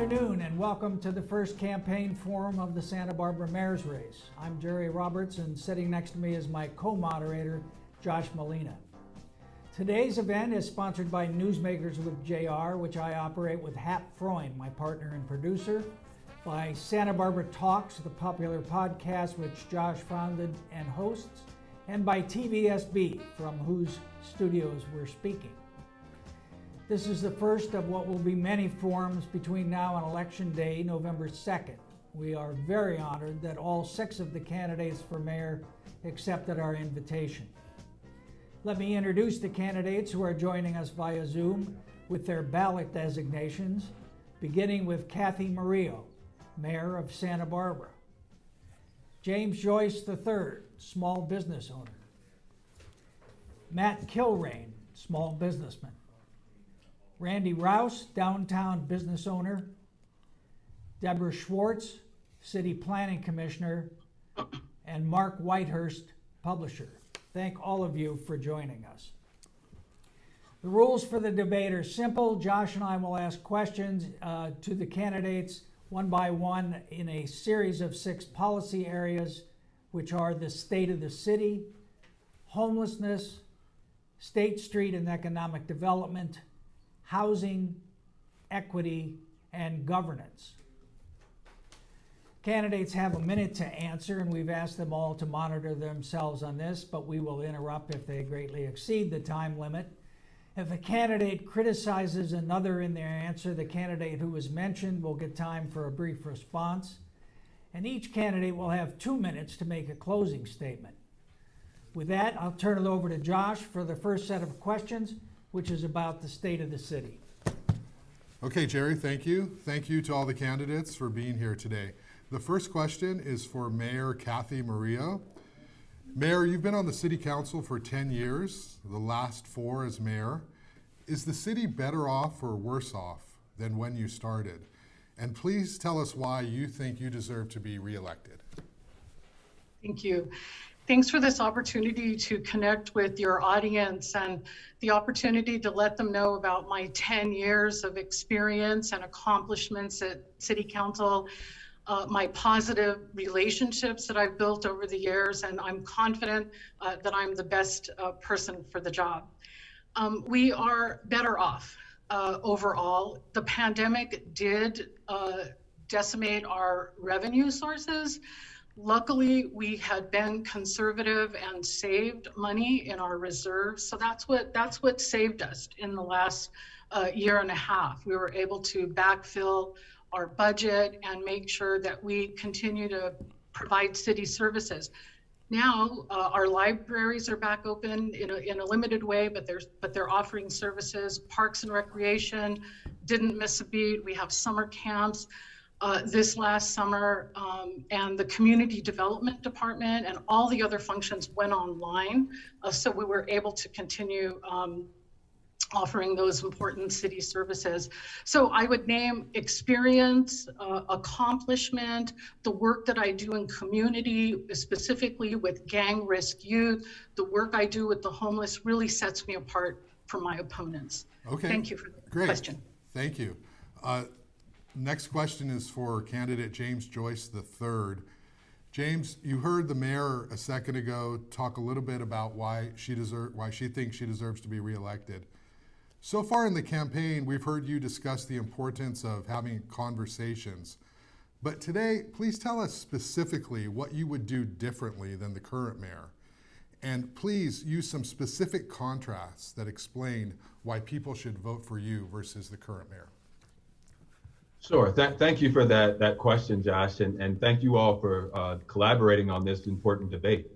afternoon and welcome to the first campaign forum of the Santa Barbara Mayor's Race. I'm Jerry Roberts and sitting next to me is my co-moderator, Josh Molina. Today's event is sponsored by Newsmakers with JR, which I operate with Hap Freund, my partner and producer, by Santa Barbara Talks, the popular podcast which Josh founded and hosts, and by TVSB, from whose studios we're speaking. This is the first of what will be many forums between now and Election Day, November 2nd. We are very honored that all six of the candidates for mayor accepted our invitation. Let me introduce the candidates who are joining us via Zoom with their ballot designations, beginning with Cathy Murillo, Mayor of Santa Barbara. James Joyce III, small business owner. Matt Kilrain, small businessman. Randy Rowse, downtown business owner. Deborah Schwartz, city planning commissioner. And Mark Whitehurst, publisher. Thank all of you for joining us. The rules for the debate are simple. Josh and I will ask questions uh, to the candidates one by one in a series of six policy areas, which are the state of the city, homelessness, state, street, and economic development, housing, equity, and governance. Candidates have a minute to answer, and we've asked them all to monitor themselves on this, but we will interrupt if they greatly exceed the time limit. If a candidate criticizes another in their answer, the candidate who was mentioned will get time for a brief response, and each candidate will have two minutes to make a closing statement. With that, I'll turn it over to Josh for the first set of questions which is about the state of the city. Okay, Jerry, thank you. Thank you to all the candidates for being here today. The first question is for Mayor Cathy Murillo. Mayor, you've been on the City Council for 10 years, the last four as mayor. Is the city better off or worse off than when you started? And please tell us why you think you deserve to be reelected. Thank you. Thanks for this opportunity to connect with your audience and the opportunity to let them know about my 10 years of experience and accomplishments at City Council, uh, my positive relationships that I've built over the years, and I'm confident uh, that I'm the best uh, person for the job. Um, we are better off uh, overall. The pandemic did uh, decimate our revenue sources. Luckily, we had been conservative and saved money in our reserves. So that's what that's what saved us in the last uh, year and a half. We were able to backfill our budget and make sure that we continue to provide city services. Now uh, our libraries are back open in a, in a limited way, but there's but they're offering services. Parks and Recreation didn't miss a beat. We have summer camps uh, this last summer, um, and the community development department and all the other functions went online. Uh, so we were able to continue um, offering those important city services. So I would name experience, uh, accomplishment, the work that I do in community, specifically with gang risk youth, the work I do with the homeless really sets me apart from my opponents. Okay. Thank you for the Great. question. Thank you. Uh, Next question is for candidate James Joyce III. James, you heard the mayor a second ago talk a little bit about why she deserve, why she thinks she deserves to be reelected. So far in the campaign, we've heard you discuss the importance of having conversations. But today, please tell us specifically what you would do differently than the current mayor. And please use some specific contrasts that explain why people should vote for you versus the current mayor. Sure. Th- thank you for that that question, Josh, and, and thank you all for uh, collaborating on this important debate.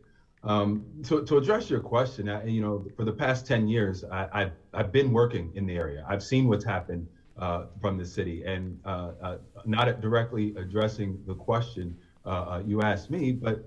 Um, to, to address your question, I, you know, for the past 10 years, I, have I've been working in the area. I've seen what's happened uh, from the city, and uh, uh not directly addressing the question uh, uh, you asked me, but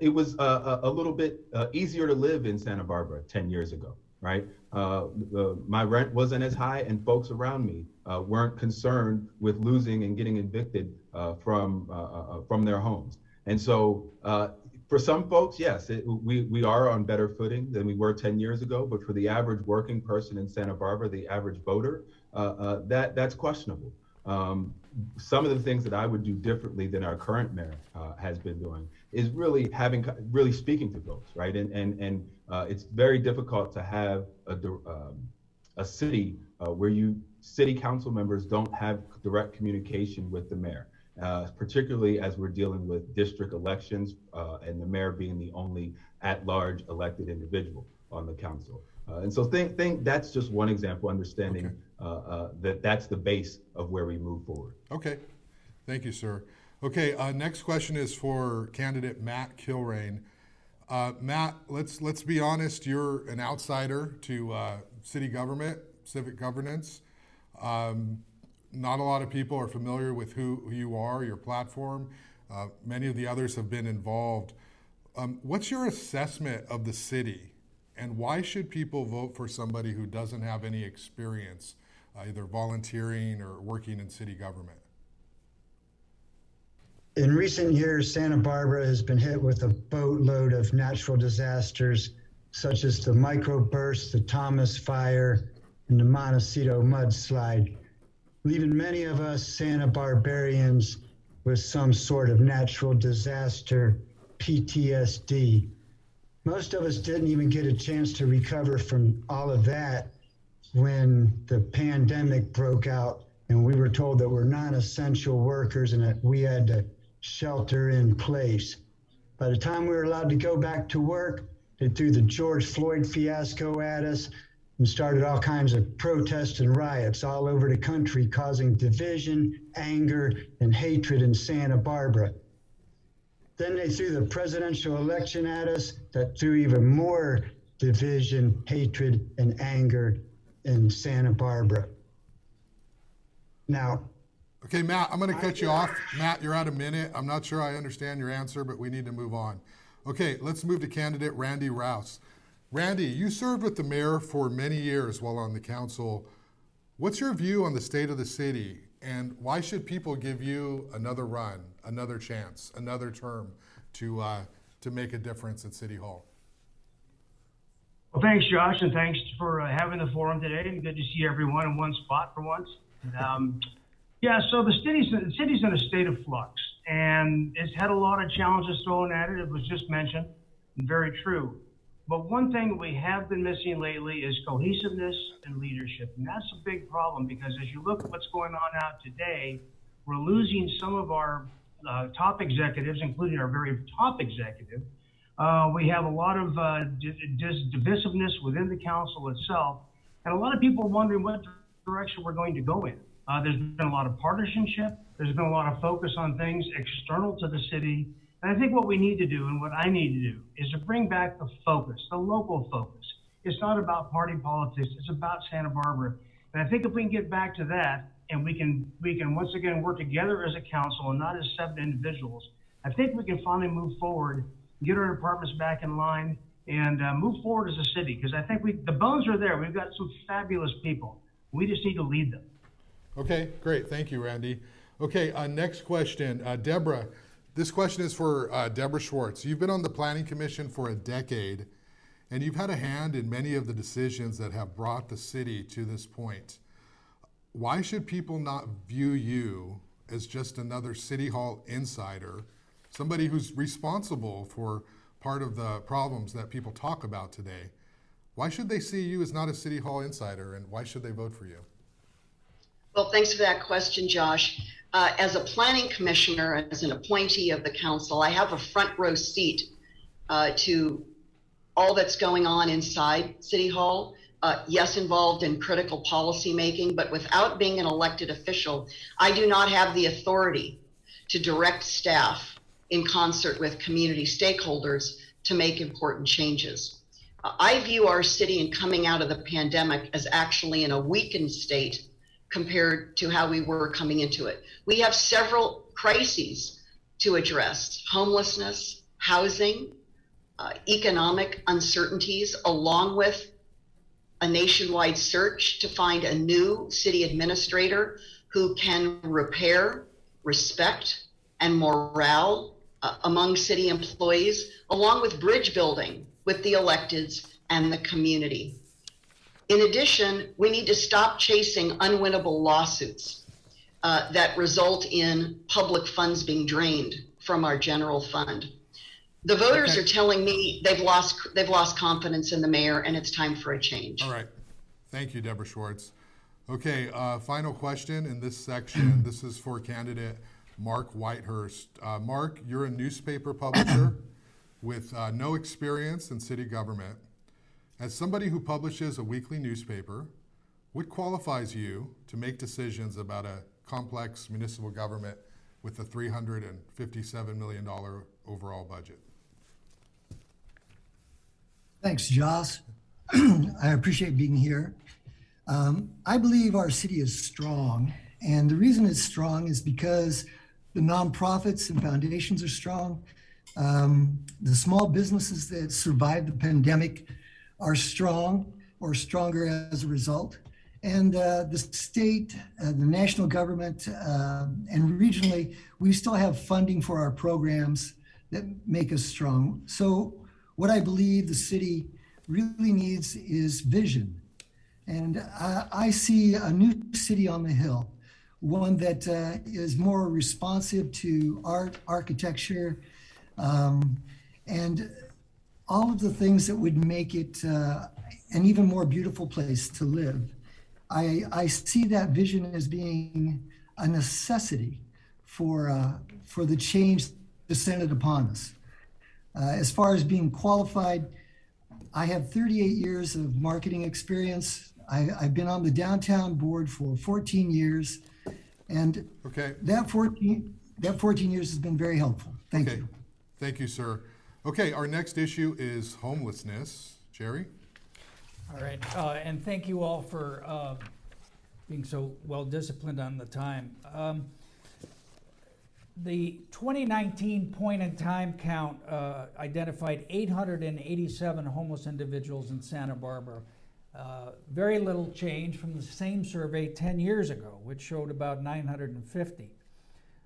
it was a little bit easier to live in Santa Barbara 10 years ago right? Uh, the, my rent wasn't as high, and folks around me uh, weren't concerned with losing and getting evicted uh, from uh, uh, from their homes. And so, uh, for some folks, yes, it, we we are on better footing than we were 10 years ago. But for the average working person in Santa Barbara, the average voter, that that's questionable. um, some of the things that I would do differently than our current mayor uh, has been doing is really having really speaking to folks, right? And and and uh, it's very difficult to have a um, a city uh, where you city council members don't have direct communication with the mayor, uh, particularly as we're dealing with district elections uh, and the mayor being the only at-large elected individual on the council. Uh, and so think think that's just one example, understanding okay. Uh, uh, that that's the base of where we move forward. Okay, thank you, sir. Okay, uh, next question is for candidate Matt Kilrain. Matt, let's let's be honest. You're an outsider to city government, civic governance. Um, not a lot of people are familiar with who, you are, your platform. Uh, many of the others have been involved. Um, what's your assessment of the city, and why should people vote for somebody who doesn't have any experience either volunteering or working in city government? In recent years, Santa Barbara has been hit with a boatload of natural disasters, such as the microburst, the Thomas Fire, and the Montecito mudslide, leaving many of us Santa Barbarians with some sort of natural disaster PTSD. Most of us didn't even get a chance to recover from all of that when the pandemic broke out and we were told that we're non essential workers and that we had to shelter in place. By the time we were allowed to go back to work, they threw the George Floyd fiasco at us and started all kinds of protests and riots all over the country, causing division, anger, and hatred in Santa Barbara. Then they threw the presidential election at us that threw even more division, hatred, and anger in Santa Barbara. Now, okay, Matt, I'm going to cut you off. Matt, you're out a minute. I'm not sure I understand your answer, but we need to move on. Okay, let's move to candidate Randy Rowse. Randy, you served with the mayor for many years while on the council. What's your view on the state of the city, and why should people give you another run, another chance, another term to uh, to make a difference at City Hall? Well, thanks, Josh, and thanks for uh, having the forum today. And good to see everyone in one spot for once. Um, yeah, so the city's the city's in a state of flux, and it's had a lot of challenges thrown at it. It was just mentioned, very true. But one thing we have been missing lately is cohesiveness and leadership, and that's a big problem because as you look at what's going on out today, we're losing some of our uh, top executives, including our very top executive uh, we have a lot of uh, divisiveness within the council itself, and a lot of people wondering what direction we're going to go in. Uh, there's been a lot of partisanship. There's been a lot of focus on things external to the city. And I think what we need to do and what I need to do is to bring back the focus, the local focus. It's not about party politics. It's about Santa Barbara. And I think if we can get back to that and we can we can once again work together as a council and not as seven individuals, I think we can finally move forward get our departments back in line, and uh, move forward as a city. Because I think we the bones are there. We've got some fabulous people. We just need to lead them. Okay, great. Thank you, Randy. Okay, uh, next question, uh, Deborah. This question is for uh, Deborah Schwartz. You've been on the Planning Commission for a decade, and you've had a hand in many of the decisions that have brought the city to this point. Why should people not view you as just another City Hall insider somebody who's responsible for part of the problems that people talk about today. Why should they see you as not a City Hall insider and why should they vote for you? Well, thanks for that question, Josh. Uh, as a planning commissioner, as an appointee of the council, I have a front row seat uh, to all that's going on inside City Hall. Uh, yes, involved in critical policy making, but without being an elected official, I do not have the authority to direct staff in concert with community stakeholders to make important changes. I view our city in coming out of the pandemic as actually in a weakened state compared to how we were coming into it. We have several crises to address homelessness, housing, uh, economic uncertainties, along with a nationwide search to find a new city administrator who can repair, respect, and morale uh, among city employees, along with bridge building with the electeds and the community. In addition, we need to stop chasing unwinnable lawsuits. uh, that result in public funds being drained from our general fund. The voters Okay. are telling me they've lost they've lost confidence in the mayor, and it's time for a change. All right. Thank you, Deborah Schwartz. Okay, uh, final question in this section. This is for candidate Mark Whitehurst. Uh, Mark, you're a newspaper publisher with uh, no experience in city government. As somebody who publishes a weekly newspaper, what qualifies you to make decisions about a complex municipal government with a $357 million overall budget? Thanks, Joss. I appreciate being here. Um, I believe our city is strong, and the reason it's strong is because the nonprofits and foundations are strong. Um, the small businesses that survived the pandemic are strong or stronger as a result. And uh, the state, uh, the national government, uh, and regionally, we still have funding for our programs that make us strong. So, what I believe the city really needs is vision. And I, I see a new city on the hill, one that uh, is more responsive to art, architecture, um, and all of the things that would make it uh, an even more beautiful place to live. I, I see that vision as being a necessity for, uh, for the change descended upon us. Uh, as far as being qualified, I have 38 years of marketing experience. I, I've been on the downtown board for 14 years, and Okay. that 14 that 14 years has been very helpful. Thank Okay. you. Thank you, sir. Okay, our next issue is homelessness. Jerry? All right, uh, and thank you all for uh, being so well disciplined on the time. Um, the 2019 point in time count uh, identified 887 homeless individuals in Santa Barbara. Uh, very little change from the same survey 10 years ago, which showed about 950.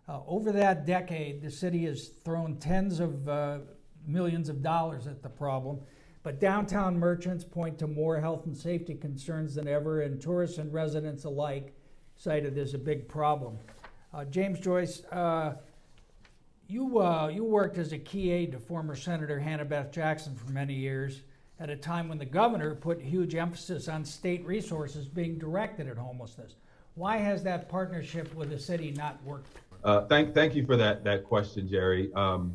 Uh, over that decade, the city has thrown tens of uh, millions of dollars at the problem, but downtown merchants point to more health and safety concerns than ever, and tourists and residents alike cite it as a big problem. Uh, James Joyce, uh, you, you worked as a key aide to former Senator Hannah Beth Jackson for many years at a time when the governor put huge emphasis on state resources being directed at homelessness. Why has that partnership with the city not worked? Uh, thank, thank you for that, that question, Jerry. Um,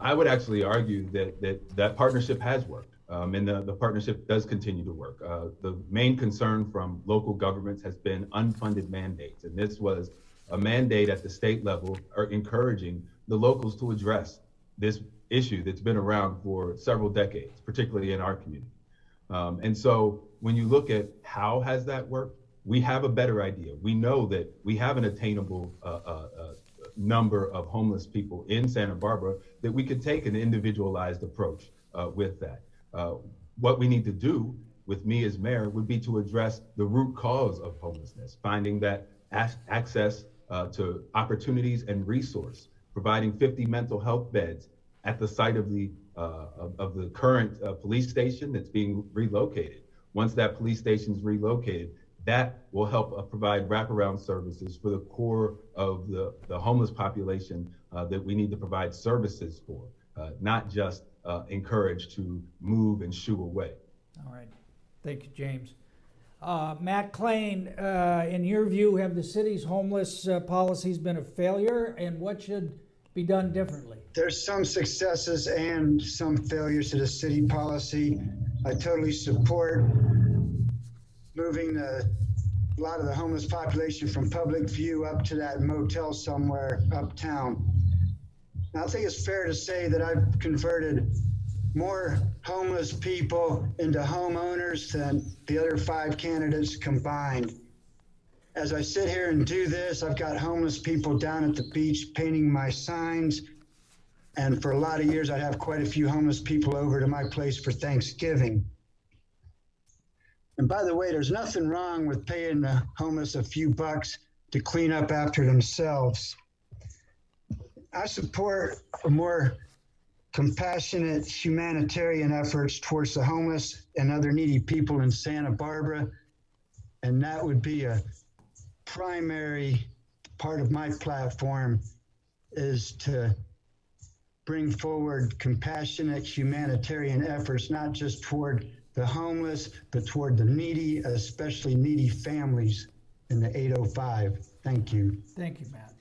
I would actually argue that that, that partnership has worked, um, and the, the partnership does continue to work. Uh, the main concern from local governments has been unfunded mandates, and this was a mandate at the state level are encouraging the locals to address this issue that's been around for several decades, particularly in our community. Um, and so when you look at how has that worked, we have a better idea. We know that we have an attainable uh, uh, uh, number of homeless people in Santa Barbara that we could take an individualized approach uh, with that. Uh, what we need to do with me as mayor would be to address the root cause of homelessness, finding that ac- access uh, to opportunities and resource, providing 50 mental health beds at the site of the uh, of, of the current uh, police station that's being relocated. Once that police station is relocated, that will help uh, provide wraparound services for the core of the, the homeless population uh, that we need to provide services for, uh, not just uh, encourage to move and shoo away. All right. Thank you, James. Matt Kilrain, in your view, have the city's homeless policies been a failure, and what should be done differently? There's some successes and some failures to the city policy. I totally support moving a lot of the homeless population from public view up to that motel somewhere uptown. I think it's fair to say that I've converted more homeless people into homeowners than the other five candidates combined. As I sit here and do this, I've got homeless people down at the beach painting my signs. And for a lot of years, I'd have quite a few homeless people over to my place for Thanksgiving. And by the way, there's nothing wrong with paying the homeless a few bucks to clean up after themselves. I support more compassionate humanitarian efforts towards the homeless and other needy people in Santa Barbara. And that would be a primary part of my platform is to bring forward compassionate humanitarian efforts, not just toward the homeless, but toward the needy, especially needy families in the 805. Thank you. Thank you, Matt.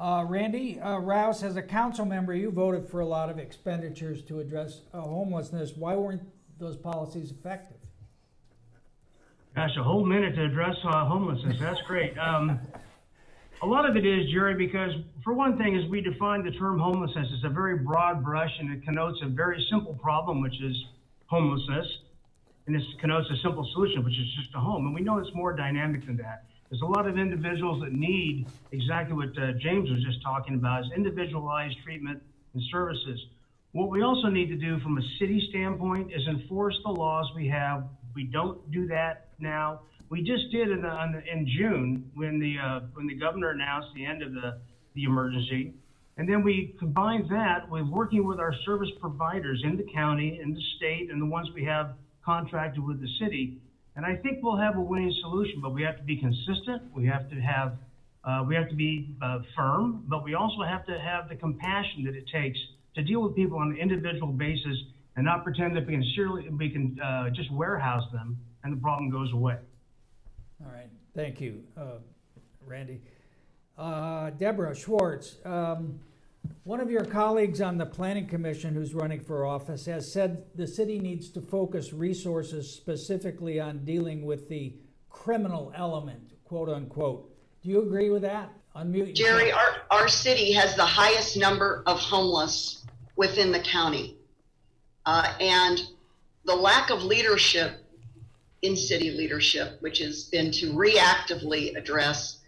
Uh, Randy uh, Rowse, as a council member, you voted for a lot of expenditures to address uh, homelessness. Why weren't those policies effective? Gosh, a whole minute to address uh, homelessness. That's great. Um, a lot of it is, Jerry, because for one thing, as we define the term homelessness, it's a very broad brush and it connotes a very simple problem, which is homelessness. And it connotes a simple solution, which is just a home. And we know it's more dynamic than that. There's a lot of individuals that need exactly what uh, James was just talking about is individualized treatment and services. What we also need to do from a city standpoint is enforce the laws we have. We don't do that now. We just did in, the, in June when the uh, when the governor announced the end of the the emergency, and then we combined that with working with our service providers in the county, in the state, and the ones we have contracted with the city and I think we'll have a winning solution, but we have to be consistent. We have to have, uh, we have to be uh, firm, but we also have to have the compassion that it takes to deal with people on an individual basis and not pretend that we can surely, we can uh, just warehouse them and the problem goes away. All right, thank you, uh, Randy. Uh, Deborah Schwartz, um, one of your colleagues on the Planning Commission who's running for office has said the city needs to focus resources specifically on dealing with the criminal element, quote unquote. Do you agree with that? Unmute Jerry, our, our city has the highest number of homeless within the county. Uh, and the lack of leadership in city leadership, which has been to reactively address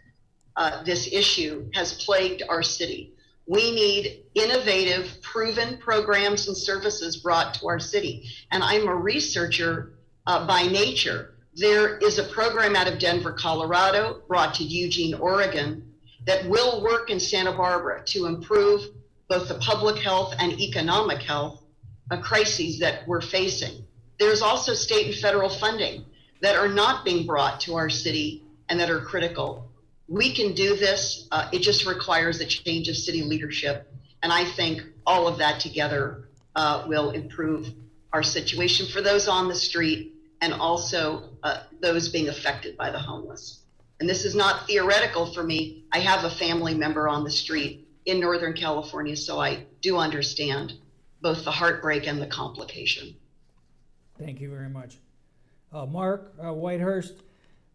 uh, this issue, has plagued our city. We need innovative, proven programs and services brought to our city. And I'm a researcher uh, by nature. There is a program out of Denver, Colorado, brought to Eugene, Oregon, that will work in Santa Barbara to improve both the public health and economic health uh, crises that we're facing. There's also state and federal funding that are not being brought to our city and that are critical we can do this. Uh, it just requires a change of city leadership. And I think all of that together uh, will improve our situation for those on the street and also uh, those being affected by the homeless. And this is not theoretical for me. I have a family member on the street in Northern California, so I do understand both the heartbreak and the complication. Thank you very much. Uh, Mark uh, Whitehurst,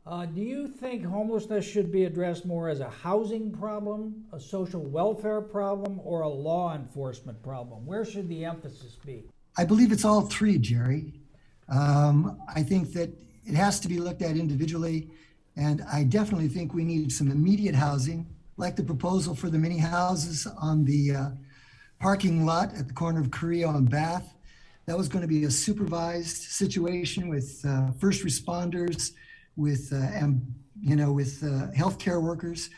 uh, do you think homelessness should be addressed more as a housing problem, a social welfare problem, or a law enforcement problem? Where should the emphasis be? I believe it's all three, Jerry. Um, I think that it has to be looked at individually, and I definitely think we need some immediate housing, like the proposal for the mini houses on the uh, parking lot at the corner of Carrillo and Bath. That was going to be a supervised situation with uh, first responders with, uh, and, you know, with uh, healthcare workers.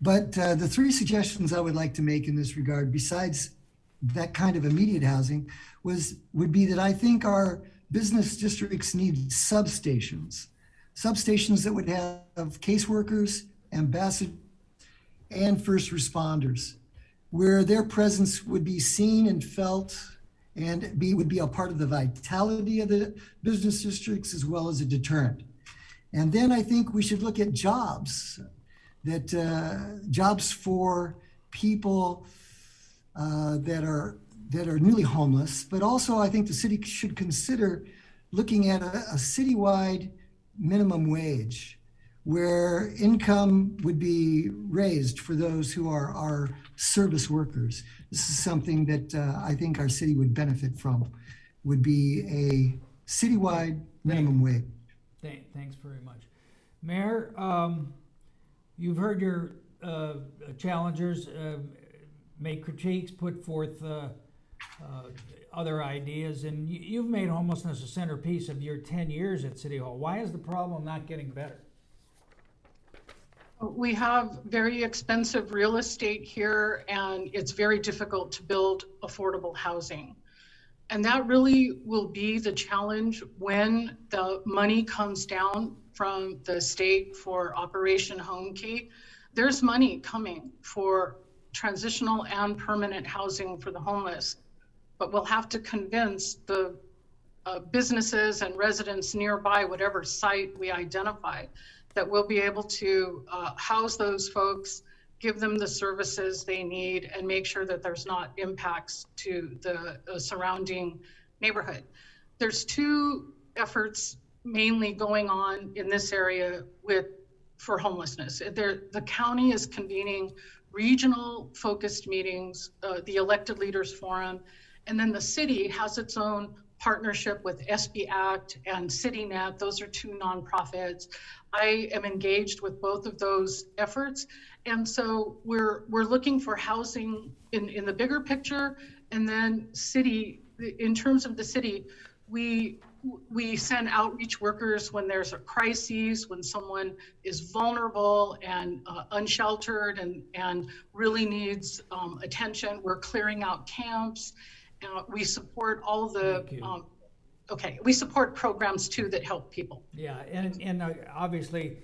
But uh, the three suggestions I would like to make in this regard, besides that kind of immediate housing, was would be that I think our business districts need substations, substations that would have caseworkers, ambassadors, and first responders, where their presence would be seen and felt and be would be a part of the vitality of the business districts as well as a deterrent. And then I think we should look at jobs, that uh, jobs for people uh, that are that are newly homeless. But also, I think the city should consider looking at a, a citywide minimum wage, where income would be raised for those who are our service workers. This is something that uh, I think our city would benefit from. Would be a citywide minimum wage. Thanks very much. Mayor, um, you've heard your uh, challengers uh, make critiques, put forth uh, uh other ideas, and you, have made homelessness a centerpiece of your 10 years at City Hall. Why is the problem not getting better? We have very expensive real estate here, and it's very difficult to build affordable housing. And that really will be the challenge when the money comes down from the state for Operation Home Key. there's money coming for transitional and permanent housing for the homeless, but we'll have to convince the uh, businesses and residents nearby, whatever site we identify, that we'll be able to uh, house those folks, give them the services they need, and make sure that there's not impacts to the, the surrounding neighborhood. There's two efforts mainly going on in this area with for homelessness. There, the county is convening regional focused meetings, uh, the elected leaders forum, and then the city has its own partnership with SB Act and CityNet. Those are two nonprofits. I am engaged with both of those efforts. And so we're we're looking for housing in, in the bigger picture and then city in terms of the city, we we send outreach workers when there's a crisis, when someone is vulnerable and uh, unsheltered and, and really needs um, attention. We're clearing out camps. Uh, we support all the, um, okay, we support programs too that help people. Yeah, and, and uh, obviously,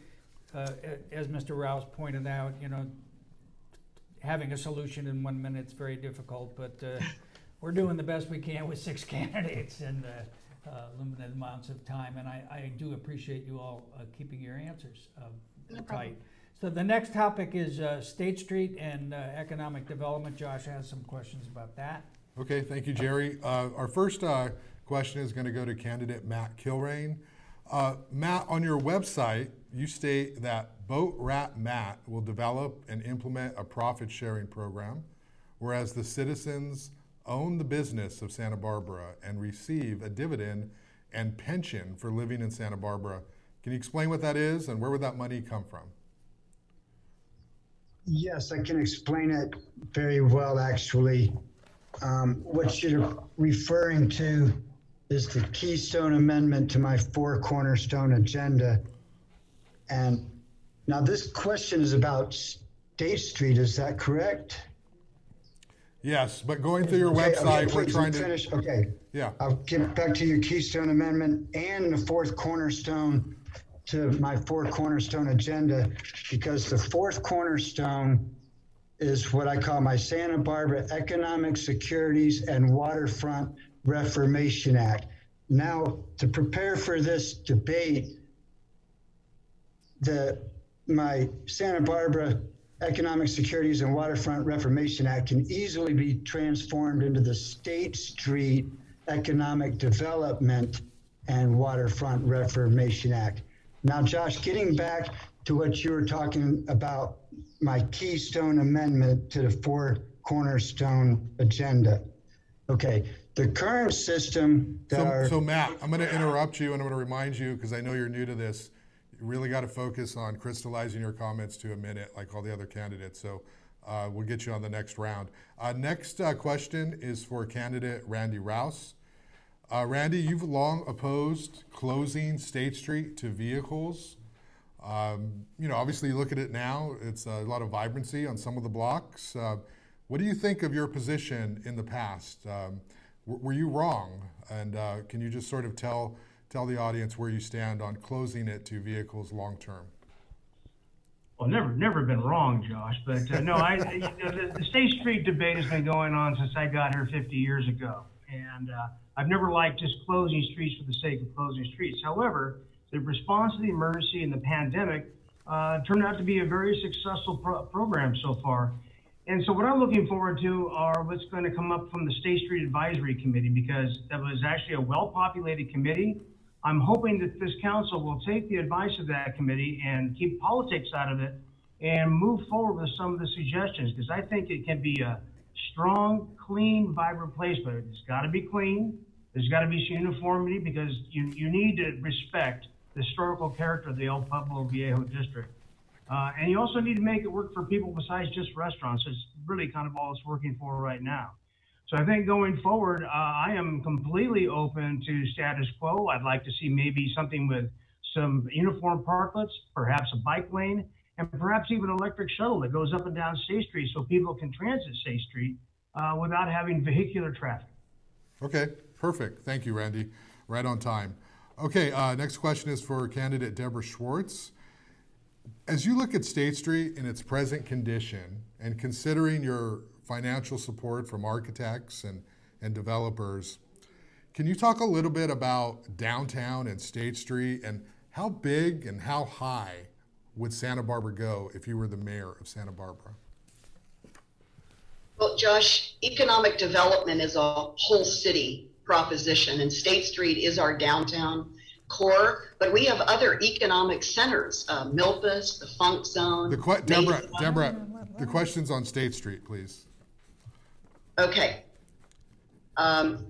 uh, as Mr. Rowse pointed out, you know, having a solution in one minute is very difficult, but uh, we're doing the best we can with six candidates and uh, uh, limited amounts of time. And I, I do appreciate you all uh, keeping your answers uh, No tight. problem. So the next topic is uh, State Street and uh, economic development. Josh has some questions about that. Okay, thank you, Jerry. Uh, our first uh, question is going to go to candidate Matt Kilrain. Uh, Matt, on your website, you state that Boat Rat Matt will develop and implement a profit sharing program, whereas the citizens own the business of Santa Barbara and receive a dividend and pension for living in Santa Barbara. Can you explain what that is and where would that money come from? Yes, I can explain it very well, actually. Um, what you're referring to is the Keystone Amendment to my four cornerstone agenda. And now this question is about State Street, is that correct? Yes, but going through your Okay, okay, website, we're please, trying to. Finish, okay. Yeah. I'll get back to your Keystone Amendment and the fourth cornerstone to my four cornerstone agenda because the fourth cornerstone is what I call my Santa Barbara Economic Securities and Waterfront Reformation Act. Now, to prepare for this debate, the my Santa Barbara Economic Securities and Waterfront Reformation Act can easily be transformed into the State Street Economic Development and Waterfront Reformation Act. Now, Josh, getting back to what you were talking about, my Keystone Amendment to the four cornerstone agenda. Okay, the current system that So, so Matt, I'm going to interrupt you and I'm going to remind you because I know you're new to this. You really got to focus on crystallizing your comments to a minute, like all the other candidates. So uh, we'll get you on the next round. Uh, next uh, question is for candidate Randy Rowse. Uh, Randy, you've long opposed closing State Street to vehicles. Um, you know, obviously, you look at it now; it's a lot of vibrancy on some of the blocks. Uh, what do you think of your position in the past? Um, were you wrong? And uh, can you just sort of tell tell the audience where you stand on closing it to vehicles long term? Well, never, never been wrong, Josh. But uh, no, I, the, the State Street debate has been going on since I got here 50 years ago, and uh, I've never liked just closing streets for the sake of closing streets. However, the response to the emergency and the pandemic uh, turned out to be a very successful pro- program so far. And so, what I'm looking forward to are what's going to come up from the State Street Advisory Committee because that was actually a well-populated committee. I'm hoping that this council will take the advice of that committee and keep politics out of it and move forward with some of the suggestions because I think it can be a strong, clean, vibrant place, but it's got to be clean. There's got to be some uniformity because you, you need to respect the historical character of the El Pueblo Viejo district. Uh, and you also need to make it work for people besides just restaurants. It's really kind of all it's working for right now. So I think going forward, uh, I am completely open to status quo. I'd like to see maybe something with some uniform parklets, perhaps a bike lane, and perhaps even an electric shuttle that goes up and down State Street so people can transit State Street uh, without having vehicular traffic. Okay, perfect. Thank you, Randy. Right on time. Okay, uh, next question is for candidate Deborah Schwartz. As you look at State Street in its present condition and considering your financial support from architects and, and developers, can you talk a little bit about downtown and State Street and how big and how high would Santa Barbara go if you were the mayor of Santa Barbara? Well, Josh, economic development is a whole city proposition, and State Street is our downtown core. But we have other economic centers, uh, Milpas, the Funk Zone. The que- Deborah, Deborah, the question's on State Street, please. Okay. Um,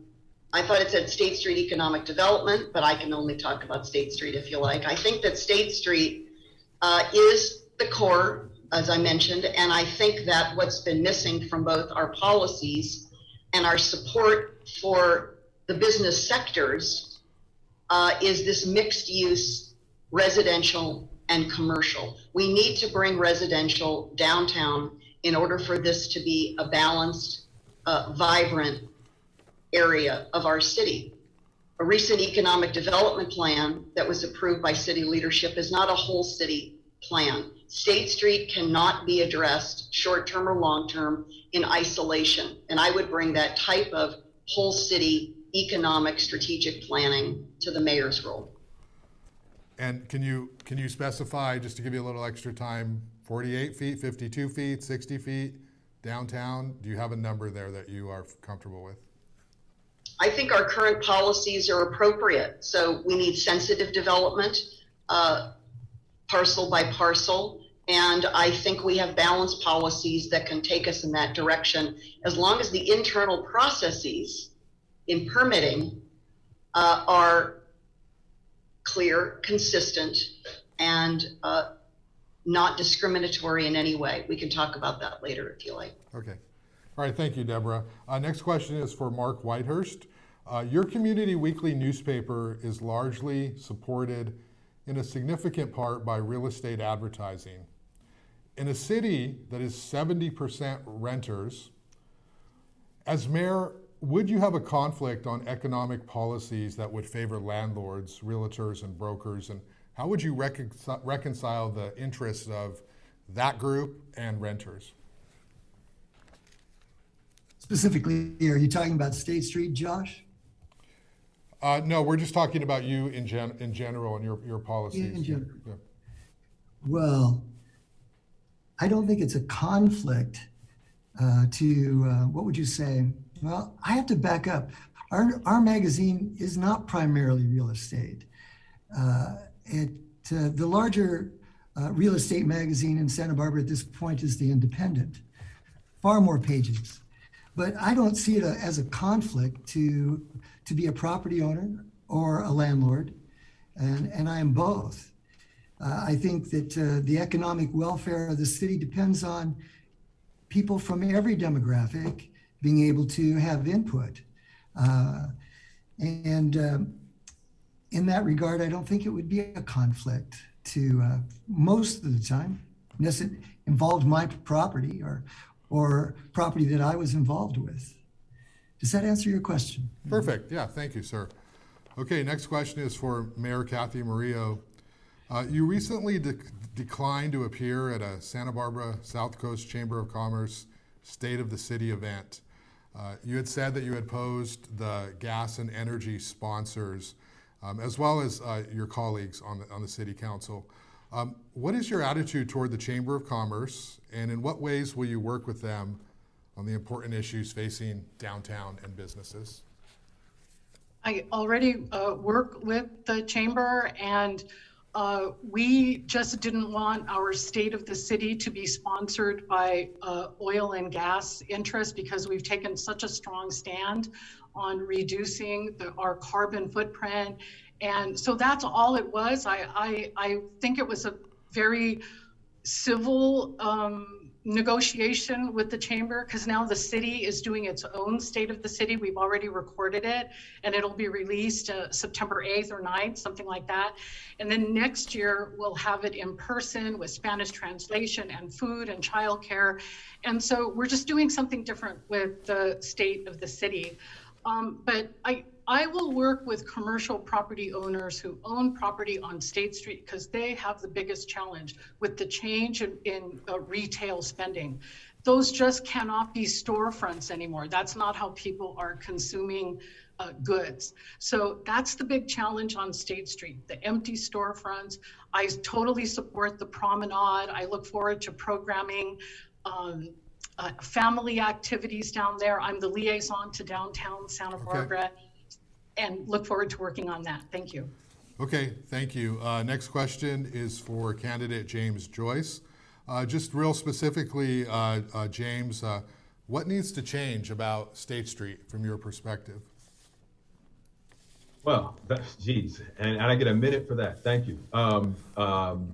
I thought it said State Street Economic Development, but I can only talk about State Street if you like. I think that State Street uh, is the core, as I mentioned, and I think that what's been missing from both our policies and our support for the business sectors uh, is this mixed use residential and commercial. We need to bring residential downtown in order for this to be a balanced, uh, vibrant area of our city. A recent economic development plan that was approved by city leadership is not a whole city plan. State Street cannot be addressed short term or long term in isolation. And I would bring that type of whole city economic strategic planning to the mayor's role. And can you, can you specify, just to give you a little extra time, 48 feet, 52 feet, 60 feet downtown? Do you have a number there that you are comfortable with? I think our current policies are appropriate. So we need sensitive development, uh, parcel by parcel. And I think we have balanced policies that can take us in that direction as long as the internal processes in permitting uh, are clear, consistent, and uh, not discriminatory in any way. We can talk about that later if you like. Okay. All right, thank you, Deborah. Uh, next question is for Mark Whitehurst. Uh, your community weekly newspaper is largely supported in a significant part by real estate advertising. In a city that is 70% renters, as mayor, would you have a conflict on economic policies that would favor landlords, realtors, and brokers? And how would you recon- reconcile the interests of that group and renters? Specifically, are you talking about State Street, Josh? Uh, no, we're just talking about you in gen, in general and your, your policies. In general. Yeah. Well, I don't think it's a conflict uh, to, uh, what would you say? Well, I have to back up. Our, our magazine is not primarily real estate. Uh, it, uh, the larger uh, real estate magazine in Santa Barbara at this point is The Independent, far more pages. But I don't see it as a conflict to to be a property owner or a landlord, and, and I am both. Uh, I think that uh, the economic welfare of the city depends on people from every demographic being able to have input. Uh, and um, in that regard, I don't think it would be a conflict to uh, most of the time, unless it involved my property or, or property that I was involved with. Does that answer your question? Perfect. Yeah, thank you, sir. Okay, next question is for Mayor Cathy Murillo. Uh, you recently de- declined to appear at a Santa Barbara South Coast Chamber of Commerce State of the City event. Uh, you had said that you had posed the gas and energy sponsors, um, as well as uh, your colleagues on the, on the City Council. Um, what is your attitude toward the Chamber of Commerce, and in what ways will you work with them on the important issues facing downtown and businesses? I already uh, work with the chamber and uh, we just didn't want our state of the city to be sponsored by uh, oil and gas interests because we've taken such a strong stand on reducing the, our carbon footprint. And so that's all it was. I, I, I think it was a very civil um, negotiation with the chamber because now the city is doing its own state of the city. We've already recorded it and it'll be released uh, September 8th or 9th, something like that. And then next year we'll have it in person with Spanish translation and food and childcare. And so we're just doing something different with the state of the city. Um, but I, I will work with commercial property owners who own property on State Street because they have the biggest challenge with the change in, in uh, retail spending. Those just cannot be storefronts anymore. That's not how people are consuming uh, goods. So that's the big challenge on State Street, the empty storefronts. I totally support the promenade. I look forward to programming um, uh, family activities down there. I'm the liaison to downtown Santa Barbara and look forward to working on that. Thank you. Okay, thank you. Uh, next question is for candidate James Joyce. Uh, just real specifically, uh, uh James, uh, what needs to change about State Street from your perspective? Well, geez, and, and I get a minute for that. Thank you. Um, um,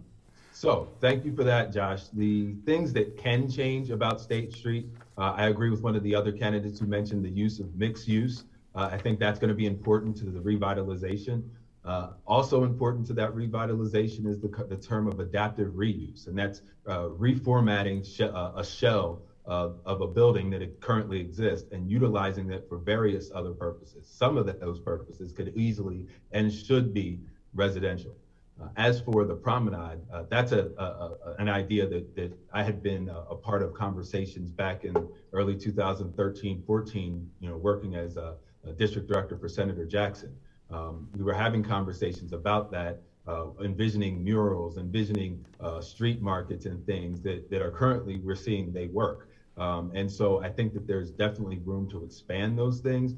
so, thank you for that, Josh. The things that can change about State Street, uh, I agree with one of the other candidates who mentioned the use of mixed use. Uh, I think that's going to be important to the revitalization. Uh, also important to that revitalization is the, the term of adaptive reuse, and that's uh, reformatting uh, a shell of, of a building that currently exists and utilizing it for various other purposes. Some of the, those purposes could easily and should be residential. Uh, as for the promenade, uh, that's a, a, a, an idea that, that I had been a, a, part of conversations back in early 2013, 14, you know, working as a, district director for Senator Jackson. Um, we were having conversations about that, uh, envisioning murals, envisioning uh, street markets and things that, that are currently we're seeing they work. Um, and so I think that there's definitely room to expand those things.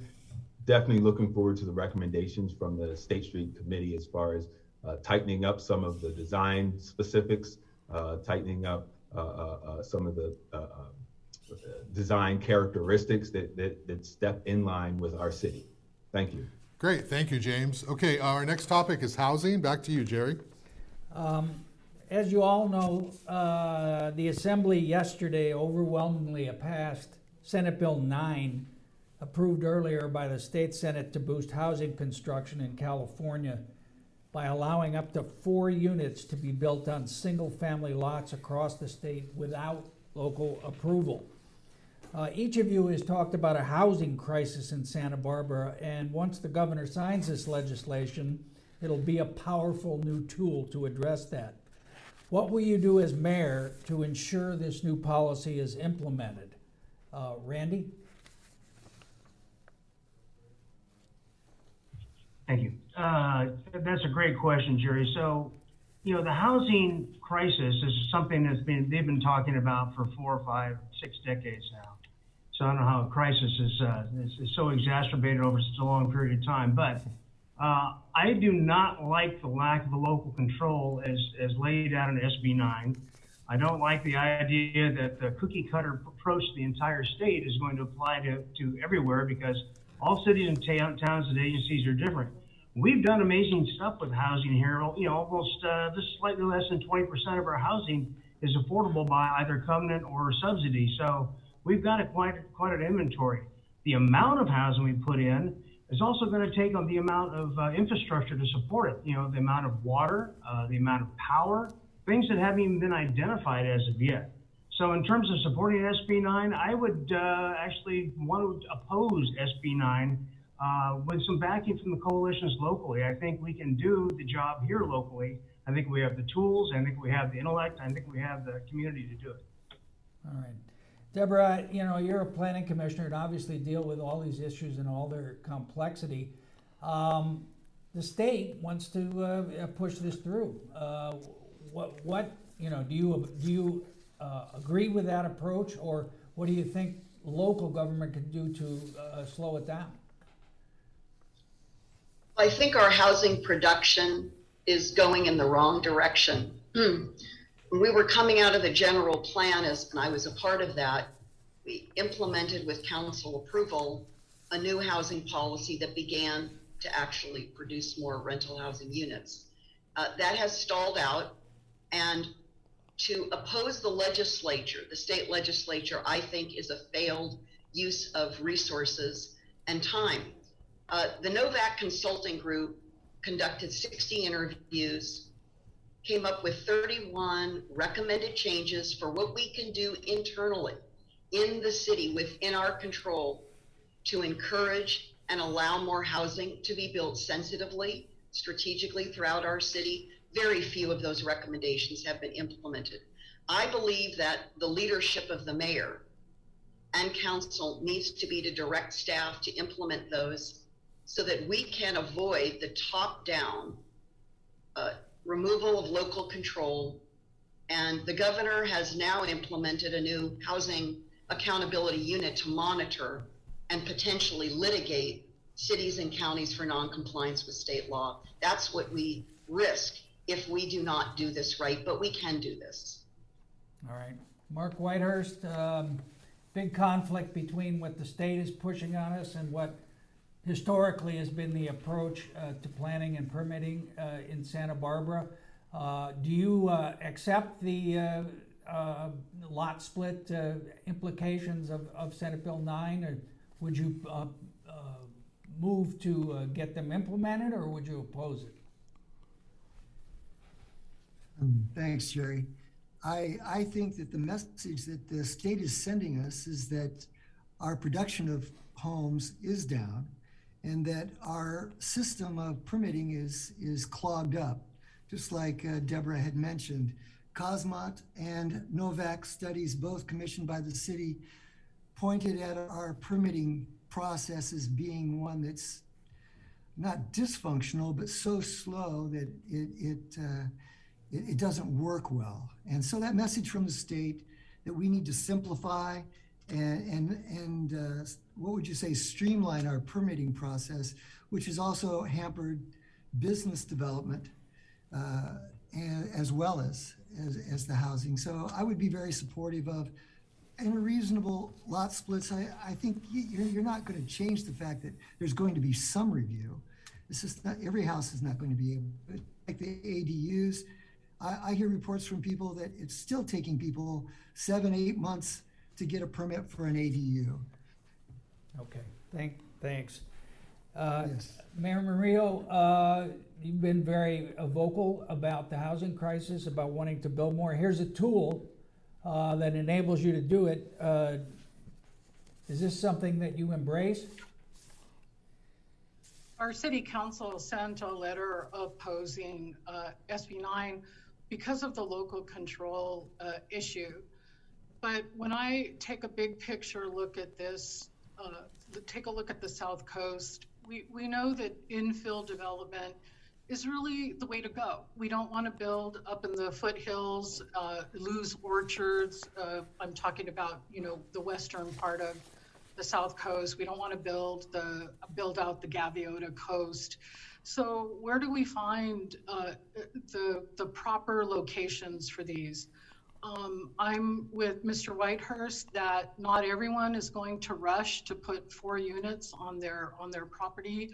Definitely looking forward to the recommendations from the State Street Committee as far as uh, tightening up some of the design specifics, uh, tightening up uh, uh, some of the design characteristics that, that, that step in line with our city. Thank you. Great, thank you, James. Okay, our next topic is housing. Back to you, Jerry. Um, as you all know, uh, the Assembly yesterday overwhelmingly passed Senate Bill 9, approved earlier by the State Senate to boost housing construction in California by allowing up to four units to be built on single family lots across the state without local approval. Uh, each of you has talked about a housing crisis in Santa Barbara, and once the governor signs this legislation, it'll be a powerful new tool to address that. What will you do as mayor to ensure this new policy is implemented? Uh, Randy? Thank you. Uh, that's a great question, Jerry. So, you know, the housing crisis is something that's been they've been talking about for four, five, six decades now. So I don't know how a crisis is, uh, is, is so exacerbated over such a long period of time, but uh, I do not like the lack of a local control as, as laid out in SB 9. I don't like the idea that the cookie cutter approach to the entire state is going to apply to, to everywhere because all cities and towns and agencies are different. We've done amazing stuff with housing here. You know, almost uh, just slightly less than 20% of our housing is affordable by either covenant or subsidy. So we've got a quite, quite an inventory. The amount of housing we put in is also going to take on the amount of uh, infrastructure to support it. You know, the amount of water, uh, the amount of power, things that haven't even been identified as of yet. So, in terms of supporting SB 9, I would uh, actually want to oppose SB 9 uh, with some backing from the coalitions locally. I think we can do the job here locally. I think we have the tools. I think we have the intellect. I think we have the community to do it. All right. Deborah, you know, you're a planning commissioner and obviously deal with all these issues and all their complexity. Um, the state wants to uh, push this through. Uh, what, what, you know, do you do you uh, agree with that approach, or what do you think local government can do to uh, slow it down? I think our housing production is going in the wrong direction. When we were coming out of the general plan, as and I was a part of that, we implemented with council approval a new housing policy that began to actually produce more rental housing units. Uh, that has stalled out, and to oppose the legislature, the state legislature, I think is a failed use of resources and time. Uh, the Novak Consulting Group conducted 60 interviews came up with 31 recommended changes for what we can do internally in the city within our control to encourage and allow more housing to be built sensitively, strategically throughout our city. Very few of those recommendations have been implemented. I believe that the leadership of the mayor and council needs to be to direct staff to implement those so that we can avoid the top down uh, removal of local control. And the governor has now implemented a new housing accountability unit to monitor and potentially litigate cities and counties for noncompliance with state law. That's what we risk if we do not do this right, but we can do this. All right. Mark Whitehurst, um, big conflict between what the state is pushing on us and what historically has been the approach uh, to planning and permitting uh, in Santa Barbara. Uh, do you uh, accept the uh, uh, lot split implications of, of Senate Bill 9, or would you move to get them implemented, or would you oppose it? Thanks, Jerry. I, I think that the message that the state is sending us is that our production of homes is down and that our system of permitting is, is clogged up. Just like uh, Deborah had mentioned, Cosmot and Novak studies, both commissioned by the city, pointed at our permitting process as being one that's not dysfunctional, but so slow that it, it uh, it, it doesn't work well. And so that message from the state that we need to simplify and and and uh, what would you say streamline our permitting process, which has also hampered business development uh, and, as well as, as as the housing. So I would be very supportive of. And reasonable lot splits, I, I think you're, you're not going to change the fact that there's going to be some review. This is not every house is not going to be able, like the ADUs, I, I hear reports from people that it's still taking people seven, eight months to get a permit for an ADU. Okay, thank, thanks. Uh, Yes. Mayor Murillo, uh, you've been very uh, vocal about the housing crisis, about wanting to build more. Here's a tool uh, that enables you to do it. Uh, Is this something that you embrace? Our city council sent a letter opposing uh, SB 9 because of the local control uh, issue. But when I take a big picture look at this, uh, take a look at the South Coast, we, we know that infill development is really the way to go. We don't want to build up in the foothills, uh, lose orchards. Uh, I'm talking about, you know, the western part of the South Coast. We don't want to build the build out the Gaviota Coast. So where do we find uh, the the proper locations for these? Um, I'm with Mr. Whitehurst that not everyone is going to rush to put four units on their on their property.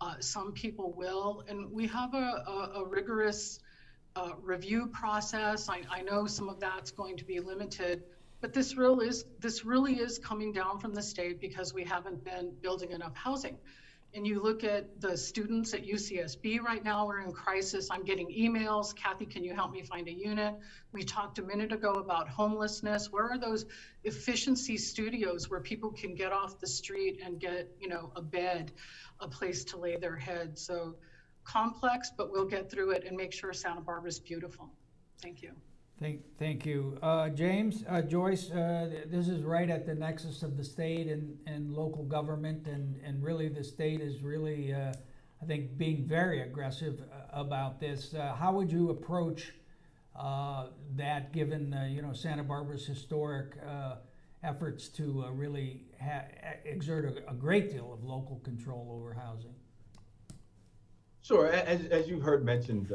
Uh, some people will, and we have a, a, a rigorous uh, review process. I, I know some of that's going to be limited, but this real is this really is coming down from the state because we haven't been building enough housing and you look at the students at UCSB right now we're in crisis. I'm getting emails. Cathy, can you help me find a unit? We talked a minute ago about homelessness. Where are those efficiency studios where people can get off the street and get, you know, a bed, a place to lay their head? So complex, but we'll get through it and make sure Santa Barbara is beautiful. Thank you. Thank, thank you. Uh, James, uh, Joyce, uh, this is right at the nexus of the state and, and local government, and, and really the state is really, uh, I think, being very aggressive uh, about this. Uh, how would you approach that, given you know Santa Barbara's historic efforts to really ha- exert a, a, great deal of local control over housing? Sure. As, as you heard mentioned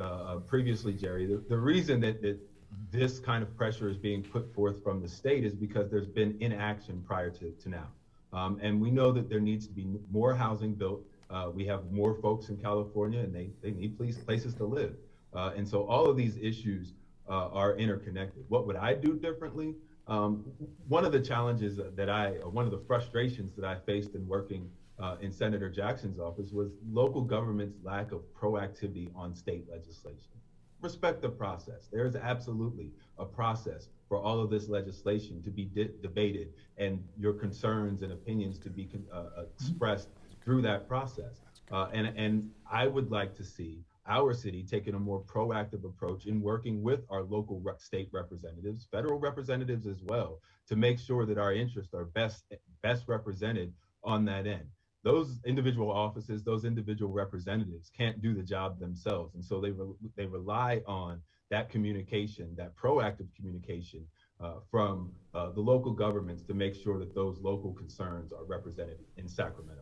previously, Jerry, the, the reason that, that this kind of pressure is being put forth from the state is because there's been inaction prior to, to now. Um, and we know that there needs to be more housing built. Uh, we have more folks in California and they, they need place, places to live. Uh, and so all of these issues uh, are interconnected. What would I do differently? Um, one of the challenges that I, one of the frustrations that I faced in working uh, in Senator Jackson's office was local government's lack of proactivity on state legislation respect the process. There is absolutely a process for all of this legislation to be de- debated and your concerns and opinions to be uh, uh expressed through that process. Uh, and, and I would like to see our city taking a more proactive approach in working with our local rep- state representatives, federal representatives as well, to make sure that our interests are best best represented on that end. Those individual offices, those individual representatives can't do the job themselves, and so they re- they rely on that communication, that proactive communication uh, from uh, the local governments to make sure that those local concerns are represented in Sacramento.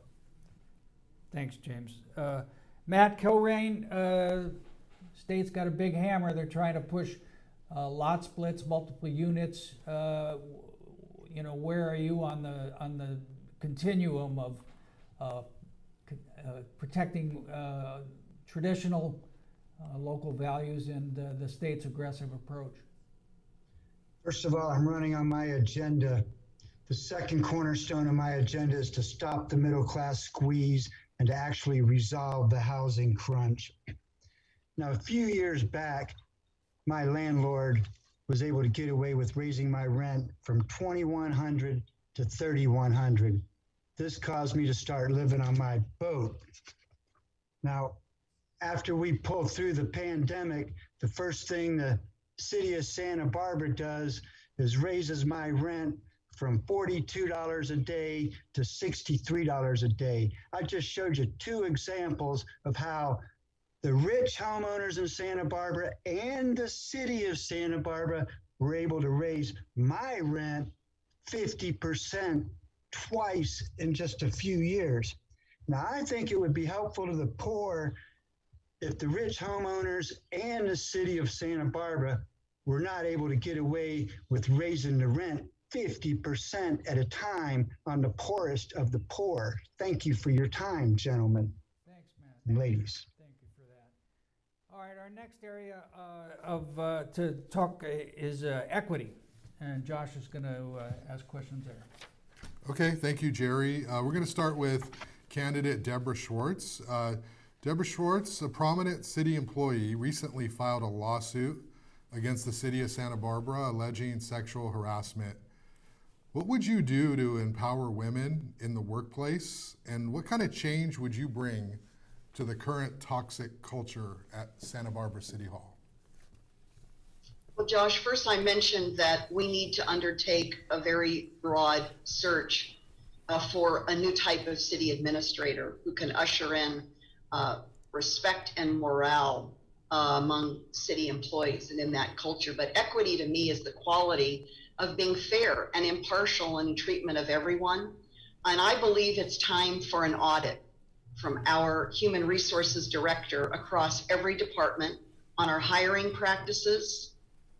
Thanks, James. Uh, Matt Kilrain, uh, state's got a big hammer. They're trying to push uh, lot splits, multiple units. Uh, you know, where are you on the on the continuum of protecting uh, traditional uh, local values and uh, the state's aggressive approach? First of all, I'm running on my agenda. The second cornerstone of my agenda is to stop the middle class squeeze and to actually resolve the housing crunch. Now, a few years back, my landlord was able to get away with raising my rent from 2100 to 3100. This caused me to start living on my boat. Now, after we pulled through the pandemic, the first thing the city of Santa Barbara does is raises my rent from $42 a day to $63 a day. I just showed you two examples of how the rich homeowners in Santa Barbara and the city of Santa Barbara were able to raise my rent 50% twice in just a few years. Now, I think it would be helpful to the poor if the rich homeowners and the city of Santa Barbara were not able to get away with raising the rent 50% at a time on the poorest of the poor. Thank you for your time, gentlemen Thanks, Matt. and ladies. Thank you for that. All right, our next area uh, of uh, to talk uh, is uh, equity, and Josh is going to uh, ask questions there. Okay, thank you, Jerry. Uh, we're going to start with candidate Deborah Schwartz. Uh, Deborah Schwartz, a prominent city employee, recently filed a lawsuit against the city of Santa Barbara alleging sexual harassment. What would you do to empower women in the workplace, and what kind of change would you bring to the current toxic culture at Santa Barbara City Hall? Well, Josh, first I mentioned that we need to undertake a very broad search uh, for a new type of city administrator who can usher in uh, respect and morale uh, among city employees and in that culture. But equity to me is the quality of being fair and impartial in treatment of everyone. And I believe it's time for an audit from our human resources director across every department on our hiring practices,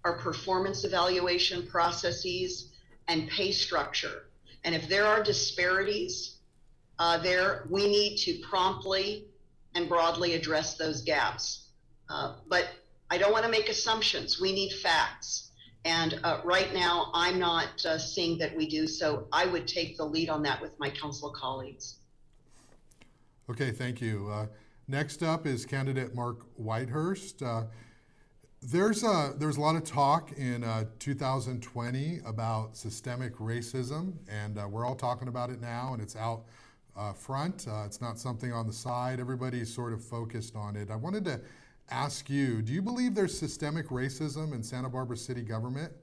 our performance evaluation processes, and pay structure. And if there are disparities uh, there, we need to promptly and broadly address those gaps. Uh, but I don't want to make assumptions. We need facts. And uh, right now, I'm not uh, seeing that we do. So I would take the lead on that with my council colleagues. Okay, thank you. Uh, next up is candidate Mark Whitehurst. There's a, there was a lot of talk in uh, 2020 about systemic racism, and uh, we're all talking about it now, and it's out uh, front. Uh, it's not something on the side. Everybody's sort of focused on it. I wanted to ask you do you believe there's systemic racism in Santa Barbara city government